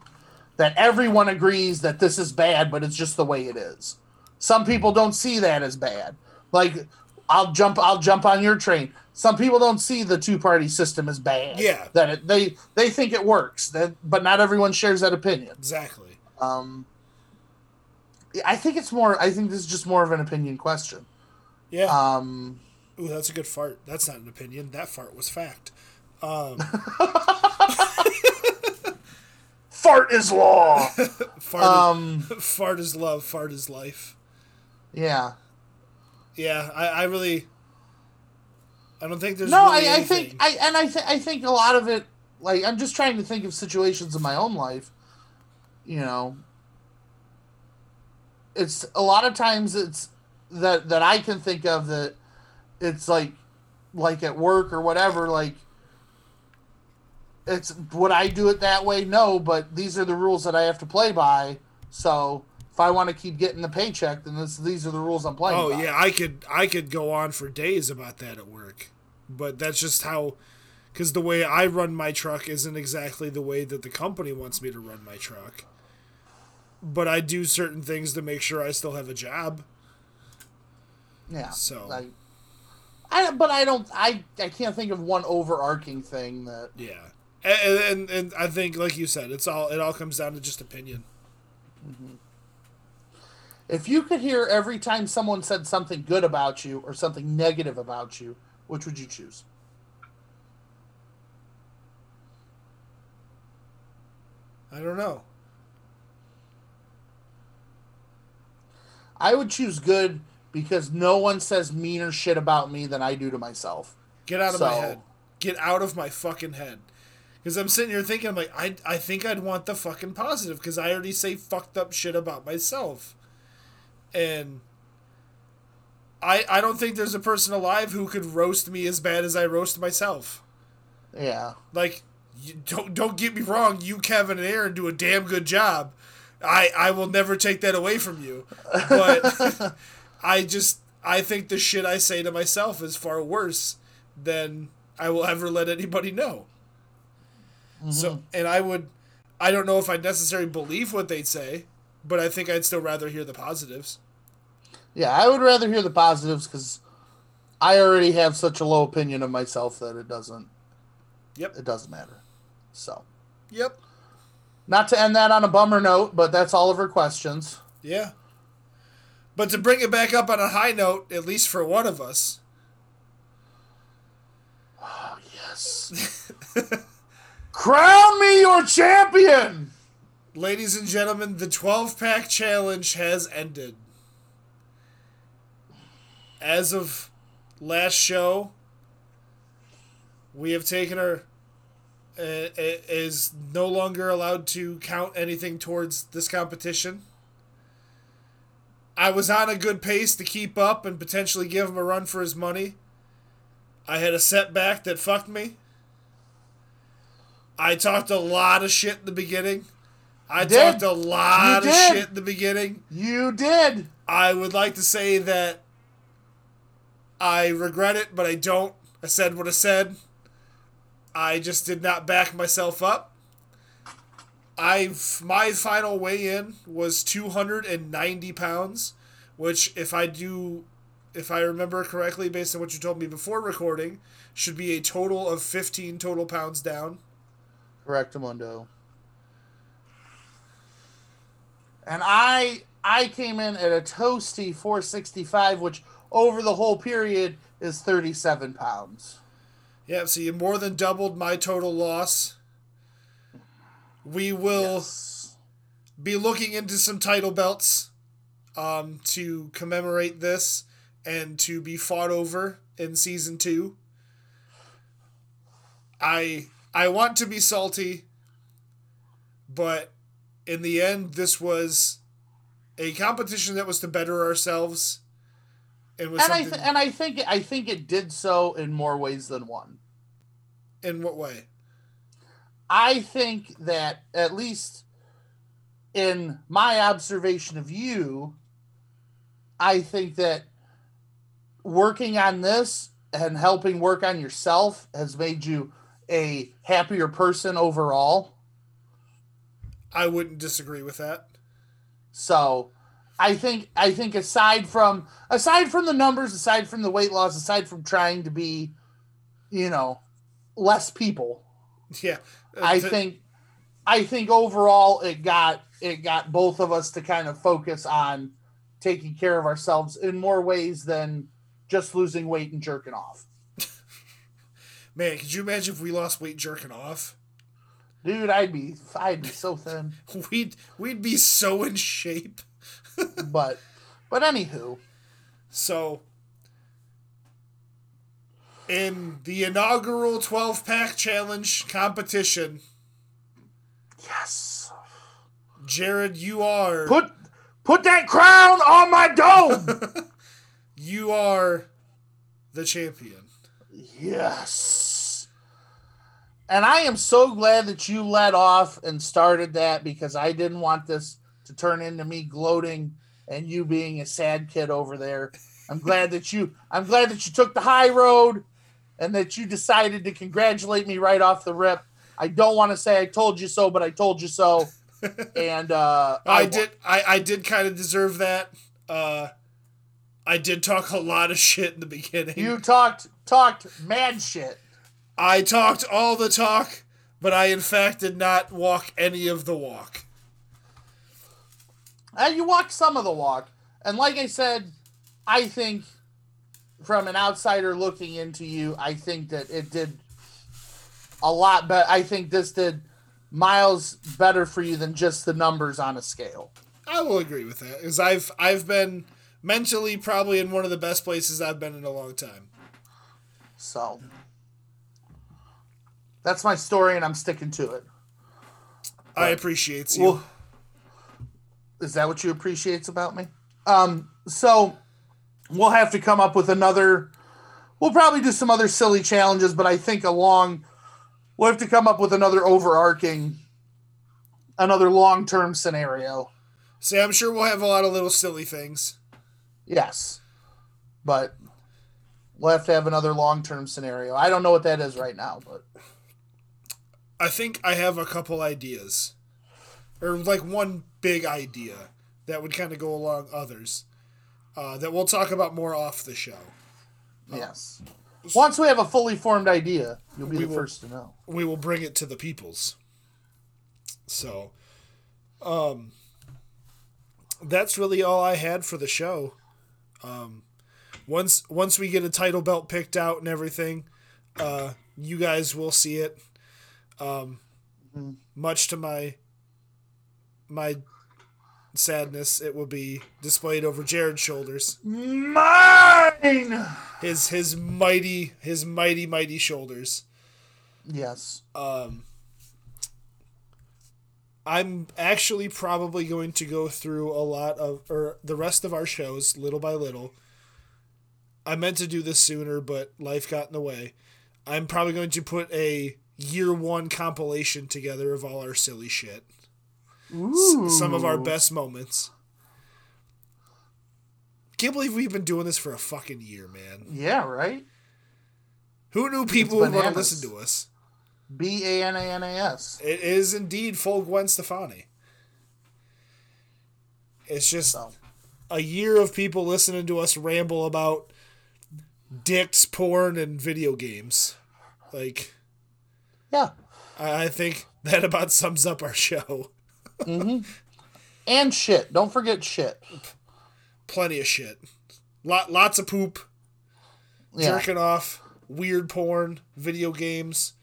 that everyone agrees that this is bad but it's just the way it is some people don't see that as bad like i'll jump i'll jump on your train some people don't see the two party system as bad Yeah. that it, they they think it works that but not everyone shares that opinion Exactly. um i think it's more i think this is just more of an opinion question Yeah. um Ooh, that's a good fart. That's not an opinion. That fart was fact. Um, fart is law fart, um is, fart is love. Fart is life. yeah Yeah, I, I really. I don't think there's. no really I, I think i and i think i think a lot of it like i'm just trying to think of situations in my own life you know it's a lot of times it's that that i can think of that it's like like at work or whatever like it's would i do it that way no but these are the rules that i have to play by so if i want to keep getting the paycheck then this, these are the rules i'm playing Oh by. yeah, I could I could go on for days about that at work, but that's just how, because the way I run my truck isn't exactly the way that the company wants me to run my truck. But I do certain things to make sure I still have a job. Yeah. So- I, I but I don't I I can't think of one overarching thing that Yeah, and and, and I think like you said, it's all it all comes down to just opinion. Mm-hmm. if you could hear every time someone said something good about you or something negative about you, which would you choose? I don't know. I would choose good because no one says meaner shit about me than I do to myself. Get out of my head. Get out of my fucking head. Because I'm sitting here thinking, I'm like, I, I think I'd want the fucking positive because I already say fucked up shit about myself. And I, I don't think there's a person alive who could roast me as bad as I roast myself. Yeah. Like, you, don't, don't get me wrong, you, Kevin, and Aaron do a damn good job. I I will never take that away from you. But I just I think the shit I say to myself is far worse than I will ever let anybody know. So mm-hmm. and I would I don't know if I'd necessarily believe what they'd say, but I think I'd still rather hear the positives. Yeah, I would rather hear the positives because I already have such a low opinion of myself that it doesn't. Yep. It doesn't matter. So, Yep. not to end that on a bummer note, but that's all of her questions. Yeah. But to bring it back up on a high note, at least for one of us, Oh, Yes. Crown me your champion. ladies and gentlemen, the 12 pack challenge has ended. As of last show, we have taken our. Uh, is no longer allowed to count anything towards this competition. I was on a good pace to keep up and potentially give him a run for his money. I had a setback that fucked me. I talked a lot of shit in the beginning. I did. talked a lot You of did. shit in the beginning. You did. I would like to say that I regret it, but I don't. I said what I said. I just did not back myself up. I've my final weigh in was 290 pounds, which if I do if I remember correctly based on what you told me before recording, should be a total of 15 total pounds down. Correct, Mundo. And I I came in at a toasty 465, which over the whole period is 37 pounds. Yeah, so you more than doubled my total loss. We will Yes. be looking into some title belts um, to commemorate this and to be fought over in season two. I I want to be salty, but in the end, this was a competition that was to better ourselves. And was And I th- and I think I think it did so in more ways than one. in what way? I think that at least in my observation of you, I think that working on this and helping work on yourself has made you a happier person overall. I wouldn't disagree with that. So I think I think aside from aside from the numbers, aside from the weight loss, aside from trying to be, you know, less people, Yeah, I think I think overall it got it got both of us to kind of focus on taking care of ourselves in more ways than just losing weight and jerking off. man, could you imagine if we lost weight jerking off? Dude, I'd be I'd be so thin. We'd we'd be so in shape. But but anywho, So, in the inaugural 12 pack challenge competition, yes. Jared, you are Put put that crown on my dome. you are the champion. Yes. And I am so glad that you let off and started that because I didn't want this to turn into me gloating and you being a sad kid over there. I'm glad that you I'm glad that you took the high road and that you decided to congratulate me right off the rip. I don't want to say I told you so, but I told you so. And uh I, did I, I did kind of deserve that. Uh I did talk a lot of shit in the beginning. you talked talked mad shit. I talked all the talk, but I in fact did not walk any of the walk. Uh, you walked some of the walk. And like I said, I think from an outsider looking into you, I think that it did a lot better. I think this did miles better for you than just the numbers on a scale. I will agree with that because I've I've been mentally probably in one of the best places I've been in a long time. So that's my story, and I'm sticking to it. I appreciate you. Well, is that what you appreciates about me? Um, so we'll have to come up with another. We'll probably do some other silly challenges, but I think along we'll have to come up with another overarching another long term scenario. See, I'm sure we'll have a lot of little silly things. Yes, but we'll have to have another long term scenario. I don't know what that is right now, but I think I have a couple ideas, or like one big idea that would kind of go along others uh, that we'll talk about more off the show. yes. Once we have a fully formed idea, you'll be the will- first to know. we will bring it to the peoples. So, um, that's really all I had for the show. Um, once once we get a title belt picked out and everything, uh, you guys will see it. Um, much to my my sadness, it will be displayed over Jared's shoulders. Mine. His his mighty his mighty mighty shoulders. Yes. Um, I'm actually probably going to go through a lot of or the rest of our shows little by little. I meant to do this sooner, but life got in the way. I'm probably going to put a year one compilation together of all our silly shit. S- some of our best moments. Can't believe we've been doing this for a fucking year, man. Yeah. Right. Who knew people would want to listen to us? B A N A N A S. It is indeed full Gwen Stefani. It's just So a year of people listening to us ramble about dicks, porn, and video games. Like, yeah. I, I think that about sums up our show. And shit. Don't forget shit. Plenty of shit. Lot, lots of poop, Yeah. jerking off, weird porn, video games,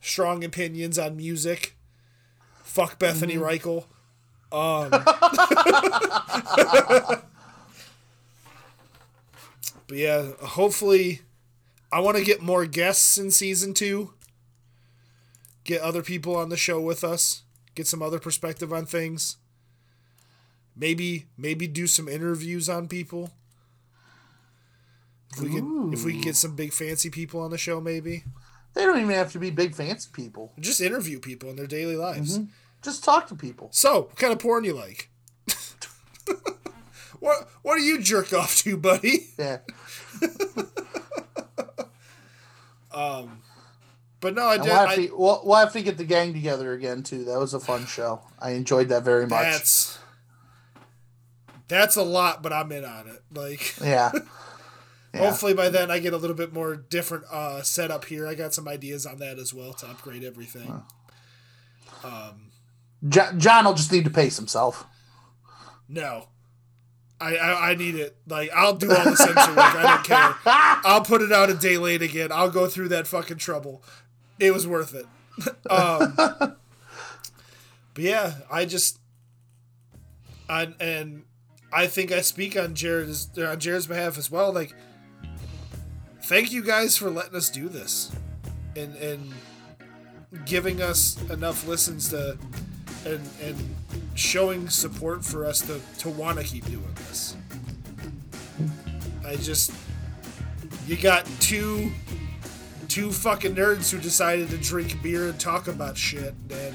strong opinions on music. Fuck Bethany Reichel. Um, but yeah, hopefully, I want to get more guests in season two. Get other people on the show with us. Get some other perspective on things. Maybe maybe do some interviews on people. If we can if we can get some big fancy people on the show, maybe They don't even have to be big fancy people. just interview people in their daily lives. Mm-hmm. Just talk to people. So, what kind of porn you like? what What do you jerk off to, buddy? Yeah. Um, But no, I did. we'll, have I, to, we'll, we'll have to get the gang together again too. That was a fun show. I enjoyed that very much. that's that's a lot, but I'm in on it. Like, Yeah. Yeah. hopefully by then I get a little bit more different uh, setup here. I got some ideas on that as well to upgrade everything. Jo- John will just need to pace himself. No. I, I, I need it. Like I'll do all the censor work. I don't care. I'll put it out a day late again. I'll go through that fucking trouble. It was worth it. um, but yeah, I just, I, and I think I speak on Jared's on Jared's behalf as well. Like, thank you guys for letting us do this, and and giving us enough listens to, and and showing support for us to to want to keep doing this. I just, you got two two fucking nerds who decided to drink beer and talk about shit and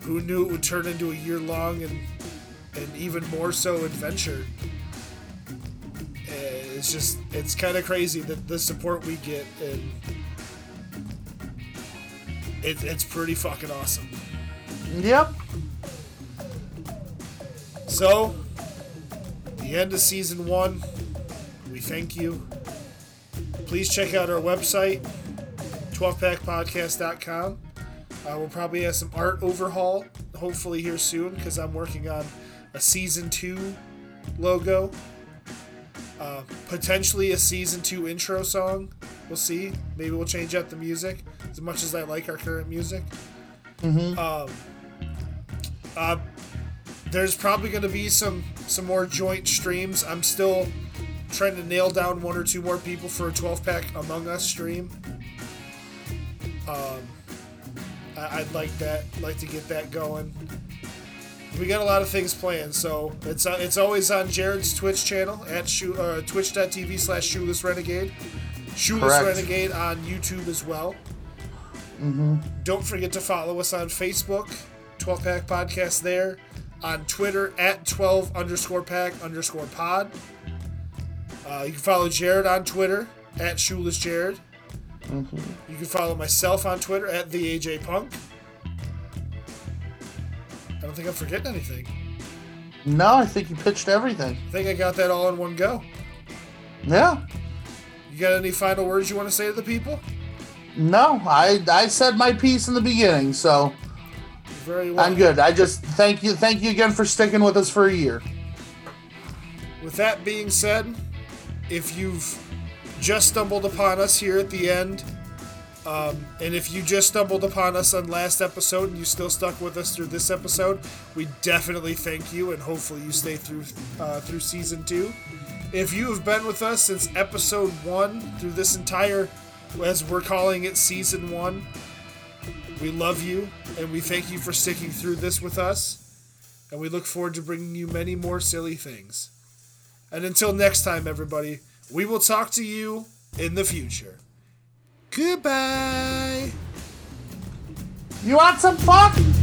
who knew it would turn into a year long and and even more so adventure. Eh, it's just it's kind of crazy that the support we get and it, it's pretty fucking awesome. Yep. so the end of season one. We thank you please check out our website 12packpodcast.com uh, we'll probably have some art overhaul hopefully here soon because i'm working on a season two logo. Uh, potentially a season two intro song. We'll see. Maybe we'll change up the music as much as i like our current music. Um, uh, there's probably going to be some some more joint streams. I'm still trying to nail down one or two more people for a 12 pack Among Us stream. Um, I, I'd like that, like to get that going. We got a lot of things planned, so it's uh, it's always on Jared's Twitch channel at shoe, uh, twitch.tv slash shoeless renegade. Shoeless Correct. Renegade on YouTube as well. Mm-hmm. Don't forget to follow us on Facebook, 12 Pack Podcast there. On Twitter at 12 underscore pack underscore pod. Uh, you can follow Jared on Twitter at Shoeless Jared. You can follow myself on Twitter at the AJ Punk. I don't think I'm forgetting anything. No, I think you pitched everything. I think I got that all in one go. Yeah. You got any final words you want to say to the people? No, I I said my piece in the beginning, so Very well. I'm good. I just thank you thank you again for sticking with us for a year. With that being said, if you've just stumbled upon us here at the end, um, and if you just stumbled upon us on last episode and you still stuck with us through this episode, we definitely thank you, and hopefully you stay through uh, through season two. If you have been with us since episode one through this entire, as we're calling it, season one, we love you and we thank you for sticking through this with us, and we look forward to bringing you many more silly things. And until next time, everybody, we will talk to you in the future. Goodbye. You want some fun?